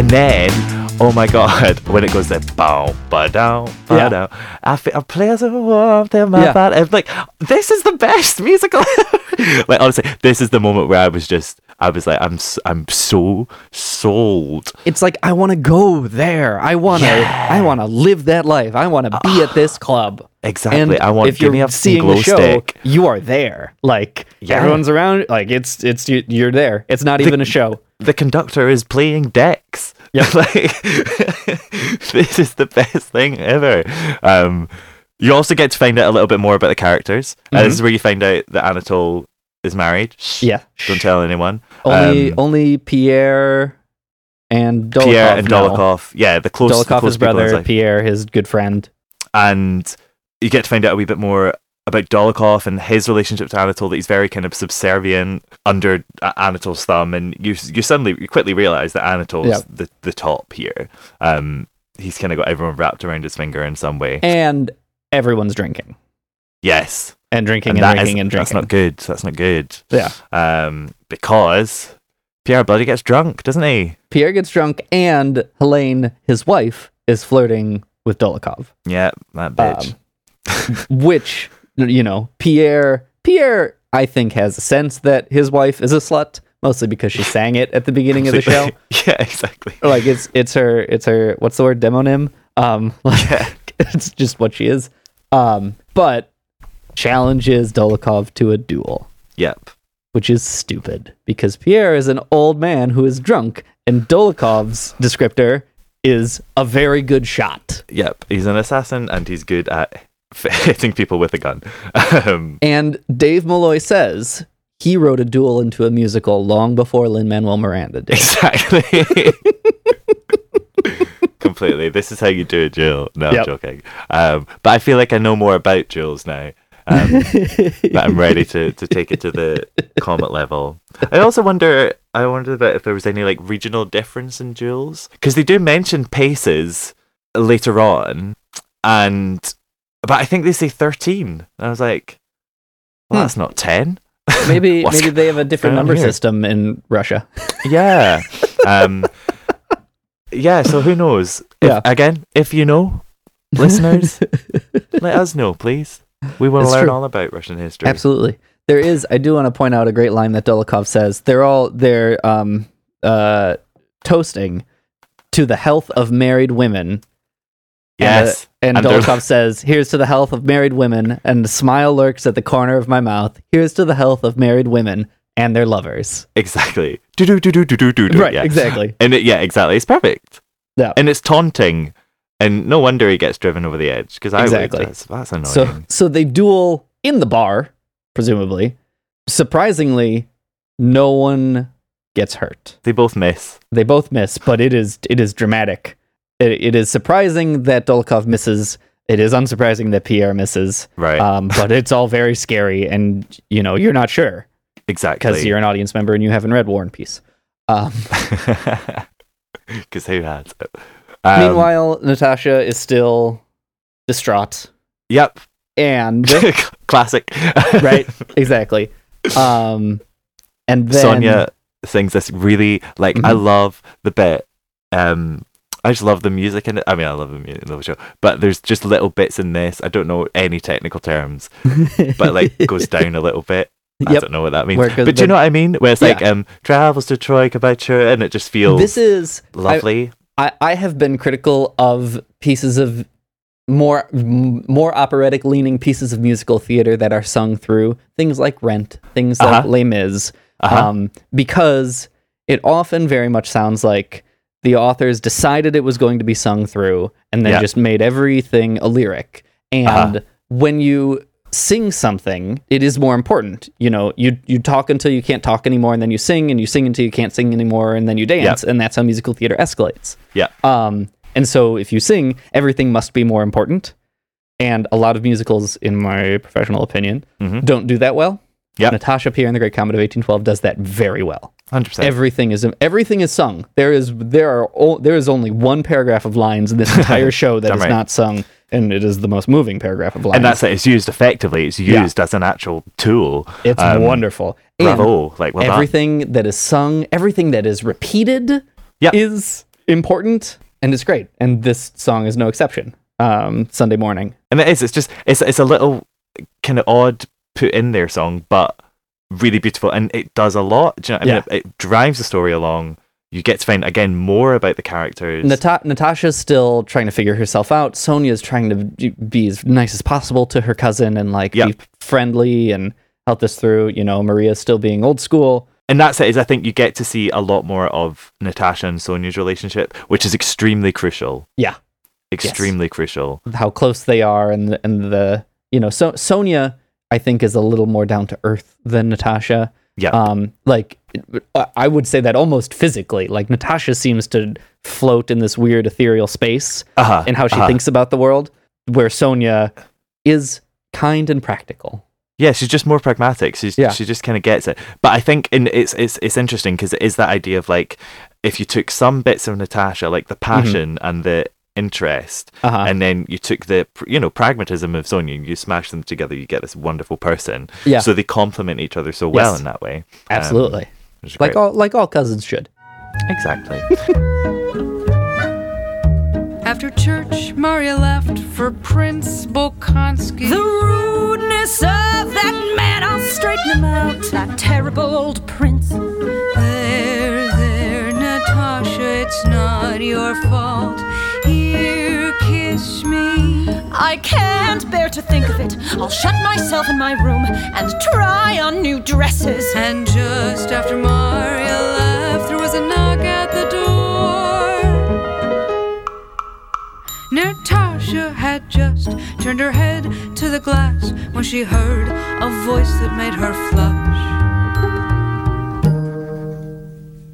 And then oh my god, [LAUGHS] when it goes there, bow, ba down, ba Yeah. down, I feel a pleasant warmth in my Yeah. body. I'm like, this is the best musical. [LAUGHS] like honestly, this is the moment where I was just, I was like, I'm, s- I'm so sold. It's like I want to go there. I want to I want to live that life. I want to be at this club. Exactly. And I want- if give you're me a seeing glow the show, stick. you are there. Like Yeah. everyone's around. Like it's it's you- you're there. It's not even a show. The conductor is playing decks. Yeah, [LAUGHS] like this is the best thing ever. Um, you also get to find out a little bit more about the characters. Uh, Mhm. this is where you find out that Anatole is married. Shh, Yeah. Don't tell anyone. Only Um, only Pierre and Dolokhov Pierre and. Dolokhov. Yeah, the close, the Dolokhov, close his brother. Pierre, his good friend. and you get to find out a wee bit more about Dolokhov and his relationship to Anatole. That he's very kind of subservient under Anatole's thumb, and you you suddenly you quickly realize that Anatole's Yeah. the the top here. Um, he's kind of got everyone wrapped around his finger in some way. And everyone's drinking yes, and drinking and, that drinking and That's not good. That's not good. Yeah. Um, because Pierre Bloody gets drunk, doesn't he? Pierre gets drunk, and Helene, his wife, is flirting with Dolokhov. Yeah, that bitch. which you know pierre pierre i think has a sense that his wife is a slut mostly because she sang it at the beginning of the show [LAUGHS] yeah, exactly. like it's it's her it's her what's the word demonym um [LAUGHS] like, [LAUGHS] it's just what she is um but challenges dolokhov to a duel Yep. which is stupid because pierre is an old man who is drunk and dolokhov's descriptor is a very good shot Yep. He's an assassin, and he's good at [LAUGHS] hitting people with a gun. Um, And Dave Malloy says he wrote a duel into a musical long before Lin Manuel Miranda did. Exactly. [LAUGHS] Completely. This is how you do a duel. No, I'm joking. Um, but I feel like I know more about duels now. Um, [LAUGHS] that I'm ready to, to take it to the comet level. I also wonder. I wonder that if there was any like regional difference in duels because they do mention paces later on, and but I think they say thirteen. And I was like, well, Hmm. that's not ten. [LAUGHS] Maybe maybe they have a different number here? system in Russia. [LAUGHS] Yeah. Um, yeah, so who knows? If, Yeah. Again, if you know, listeners, [LAUGHS] let us know, please. We want to learn true. all about Russian history. Absolutely. There is I do want to point out a great line that Dolokhov says. They're all they're um uh toasting to the health of married women. Yes. And, Dolokhov says, "Here's to the health of married women." And the smile lurks at the corner of my mouth. Here's to the health of married women and their lovers. Exactly. Do do do do do do do do. Right, yeah. exactly. And it, yeah, exactly. It's perfect. Yeah. And it's taunting, and no wonder he gets driven over the edge because I Exactly. would. That's, that's annoying. So so they duel in the bar, presumably. Surprisingly, no one gets hurt. they both miss. They both miss, but it is it is dramatic. It, it is surprising that Dolokhov misses. It is unsurprising that Pierre misses. Right. Um, but [LAUGHS] it's all very scary, and you know you're not sure Exactly. because you're an audience member and you haven't read War and Peace. Um, [LAUGHS] Because who has? Um, meanwhile, Natasha is still distraught. Yep. and [LAUGHS] classic. right, exactly. Um, and then Sonia sings this really like I Mhm. love the bit. Um, I just love the music in it. I mean, I love the music in the show, but there's just little bits in this. I don't know any technical terms, but like [LAUGHS] goes down a little bit. I Yep. don't know what that means. Where it goes But do you know what I mean? Where it's like um travels to Troy Kabacha and it just feels this is lovely. I, I have been critical of pieces of more more operatic leaning pieces of musical theater that are sung through things like Rent, things like Uh-huh. Les Mis, Uh-huh. um, because it often very much sounds like the authors decided it was going to be sung through and then Yeah. just made everything a lyric. And Uh-huh. when you sing something, it is more important. You know, you you talk until you can't talk anymore, and then you sing, and you sing until you can't sing anymore, and then you dance, and that's how musical theater escalates. Yeah. Um, and so if you sing, everything must be more important. And a lot of musicals, in my professional opinion, Mhm. don't do that well. Yep. Natasha Pierre in the Great Comet of 1812 does that very well. 100%. Everything is everything is sung. There is there are o- there is only one paragraph of lines in this [LAUGHS] entire show that is right. not sung, and it is the most moving paragraph of lines. and that's it. It's used effectively. It's Yeah. used as an actual tool. It's Um, wonderful. Bravo! Like well done. everything that is sung, everything that is repeated, Yep. is important and it's great. And this song is no exception. Um, Sunday morning. and it is. It's just it's it's a little kind of odd put in there song, but really beautiful, and it does a lot. Do you know what I mean? It, it drives the story along. You get to find again more about the characters. Nata- Natasha's still trying to figure herself out. Sonia's trying to be- as nice as possible to her cousin and like be friendly and help this through. You know, Maria's still being old school. and that's it. Is I think you get to see a lot more of Natasha and Sonia's relationship, which is extremely crucial. Yeah. Extremely crucial. how close they are and the, and the you know so Sonia I think is a little more down to earth than Natasha. Yeah. Um like I- would say that almost physically like Natasha seems to float in this weird ethereal space Uh-huh, in how she uh-huh. thinks about the world where Sonia is kind and practical. Yeah, she's just more pragmatic. She's Yeah. she just kind of gets it. But I think in it's it's it's interesting because it is that idea of like if you took some bits of Natasha, like the passion and the interest. Uh-huh. and then you took the you know pragmatism of Sonia, and you smash them together, you get this wonderful person. Yeah. So they complement each other so well Yes. in that way. Um, Absolutely. which is like all like all cousins should. exactly. [LAUGHS] After church, Maria left for Prince Bolkonsky. The rudeness of that man, I'll straighten him out. That terrible old prince. There, there, Natasha, it's not your fault. Here, me. I can't bear to think of it. I'll shut myself in my room and try on new dresses. And just after Maria left, there was a knock at the door. Natasha had just turned her head to the glass when she heard a voice that made her flush.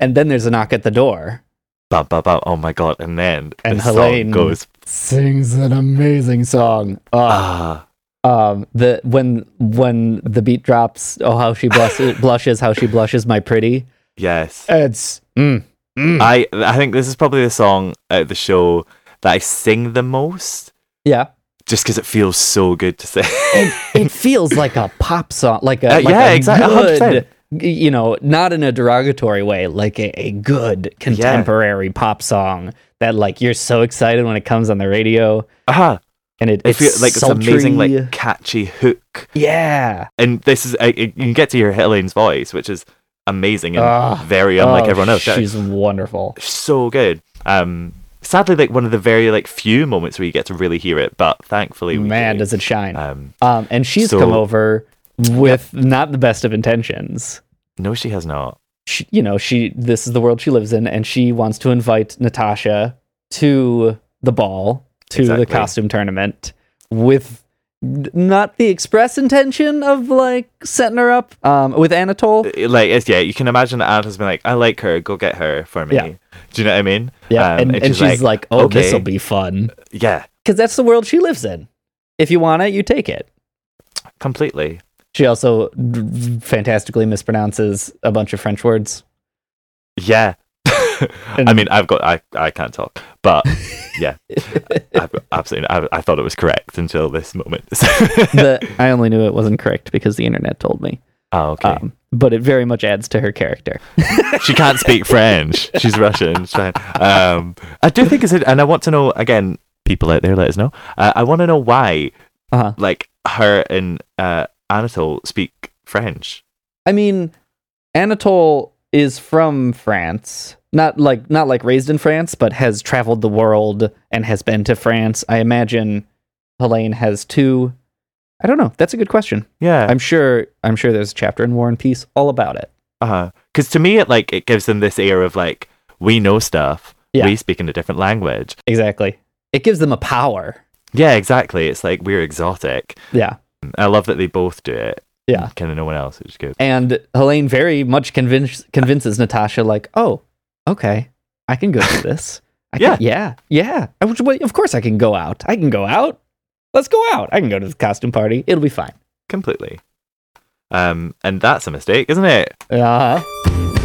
And then there's a knock at the door. Ba, ba, ba. Oh my god! And then And the Helene song goes. Sings an amazing song. Ah. um the when when the beat drops oh how she blushes [LAUGHS] blushes how she blushes my pretty Yes. it's mm, mm. I I think this is probably the song at the show that I sing the most, yeah just because it feels so good to sing. it, it [LAUGHS] feels like a pop song like a Uh, like yeah, a exactly, good, you know not in a derogatory way like a, a good contemporary pop song that like you're so excited when it comes on the radio uh-huh. and it, it's like it's amazing, like catchy hook. yeah And this is you can get to hear Helene's voice, which is amazing and Ah, very unlike oh, everyone else. Yeah. she's wonderful so good. Um, sadly, like one of the very like few moments where you get to really hear it, but thankfully, we man do. does it shine Um, um and she's so- come over with not the best of intentions no, she has not. she, you know, she this is the world she lives in, and she wants to invite Natasha to the ball, to the costume tournament, with not the express intention of like setting her up um, with Anatole. Uh, Like, it's, yeah, you can imagine that Anna's been like, "I like her, go get her for me." Yeah. Do you know what I mean? Yeah, Um, and, and she's, like, "Oh, this will be fun," Yeah, because that's the world she lives in. If you want it, you take it. completely. She also d- fantastically mispronounces a bunch of French words. Yeah. [LAUGHS] I mean, I've got I I can't talk, but [LAUGHS] yeah, I, absolutely. I, I thought it was correct until this moment. [LAUGHS] the, I only knew it wasn't correct because the internet told me. oh, okay. Um, but it very much adds to her character. she can't speak French. She's Russian. Um, I do think it's, and I want to know again. People out there, let us know. Uh, I want to know why, Uh-huh. like her and uh, Anatole speak French. I mean, Anatole is from France. Not like not like raised in France, but has traveled the world and has been to France. I imagine Helene has too. I don't know. That's a good question. Yeah, I'm sure. I'm sure there's a chapter in War and Peace all about it. Uh huh. Because to me, it like it gives them this air of like we know stuff. Yeah. We speak in a different language. Exactly. It gives them a power. Yeah, exactly. It's like we're exotic. Yeah. I love that they both do it. Yeah. Kind of no one else, which is good. And Helene very much convince, convinces Natasha, like, oh, okay, I can go do [LAUGHS] this. I Yeah. Can, yeah. Yeah. I well, of course I can go out. I can go out. Let's go out. I can go to the costume party. It'll be fine. Completely. Um, and that's a mistake, isn't it? Uh Oh,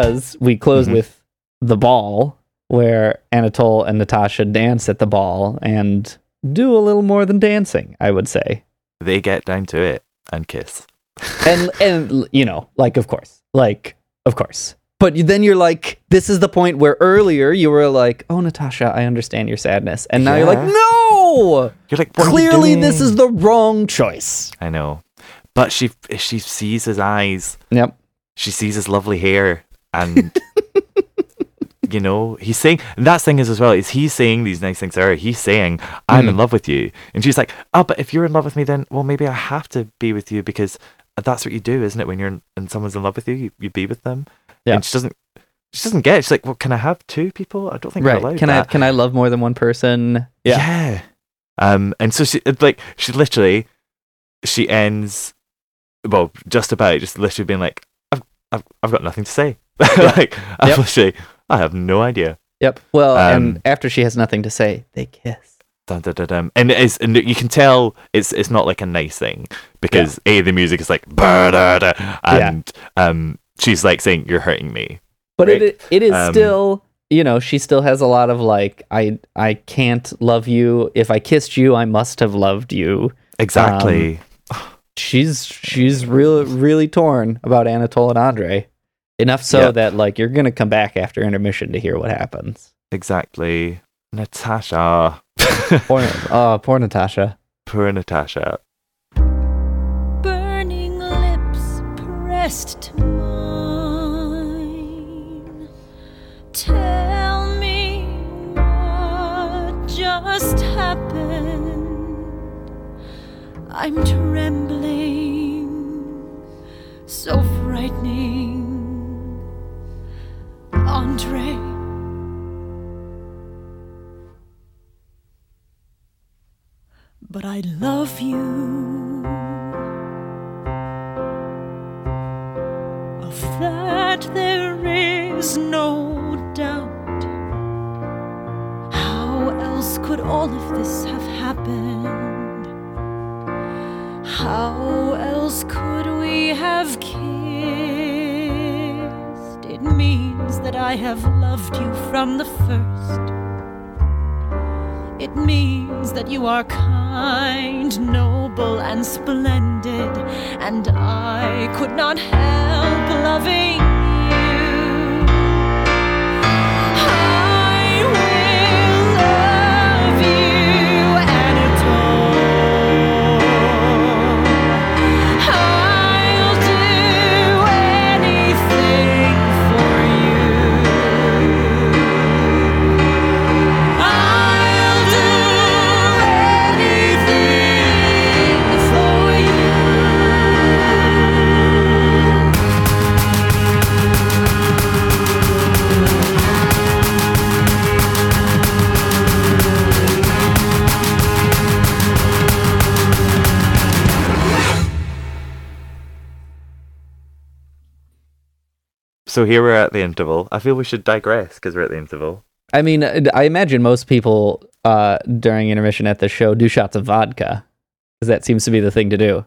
because we close Mm-hmm. with the ball where Anatole and Natasha dance at the ball and do a little more than dancing, I would say. They get down to it and kiss. And and you know, like of course. Like of course. But then you're like this is the point where earlier you were like, "Oh Natasha, I understand your sadness." And now you're like, "No!" You're like, are you Clearly this is the wrong choice. I know. But she she sees his eyes. Yep. She sees his lovely hair and you know, he's saying and that's thing is as well, is he's saying these nice things to her. He's saying, I'm in Mhm. love with you. And she's like, Oh, but if you're in love with me then well maybe I have to be with you because that's what you do, isn't it? When you're in, and someone's in love with you, you, you be with them. Yeah. And she doesn't she doesn't get it. She's like, Well, can I have two people? I don't think Right. allowed Can I can I love more than one person? Yeah. Um, and so she like she literally she ends well just about just literally being like I've I've, I've got nothing to say [LAUGHS] like Yep. literally I have no idea. Yep. Well, Um, and after she has nothing to say, they kiss. Dun, dun, dun. And it is, and you can tell it's it's not like a nice thing because a the music is like and um she's like saying you're hurting me. But right? it it is Um, still, you know, she still has a lot of like I I can't love you. If I kissed you, I must have loved you. exactly. Um, she's she's really really torn about Anatole and Andre. Enough so Yeah. that like you're gonna come back after intermission to hear what happens. exactly. Natasha. [LAUGHS] Poor, uh, poor Natasha. Poor Natasha. burning lips pressed to mine. Tell me what just happened. I'm trembling, so Andre. But I love you. Of that there is no doubt. How else could all of this have happened? How else could we have kissed? It means that I have loved you from the first. It means that you are kind, noble, and splendid, and I could not help loving you. So here we're at the interval. I feel we should digress because we're at the interval. I mean, uh, I imagine most people uh, during intermission at the show do shots of vodka, because that seems to be the thing to do.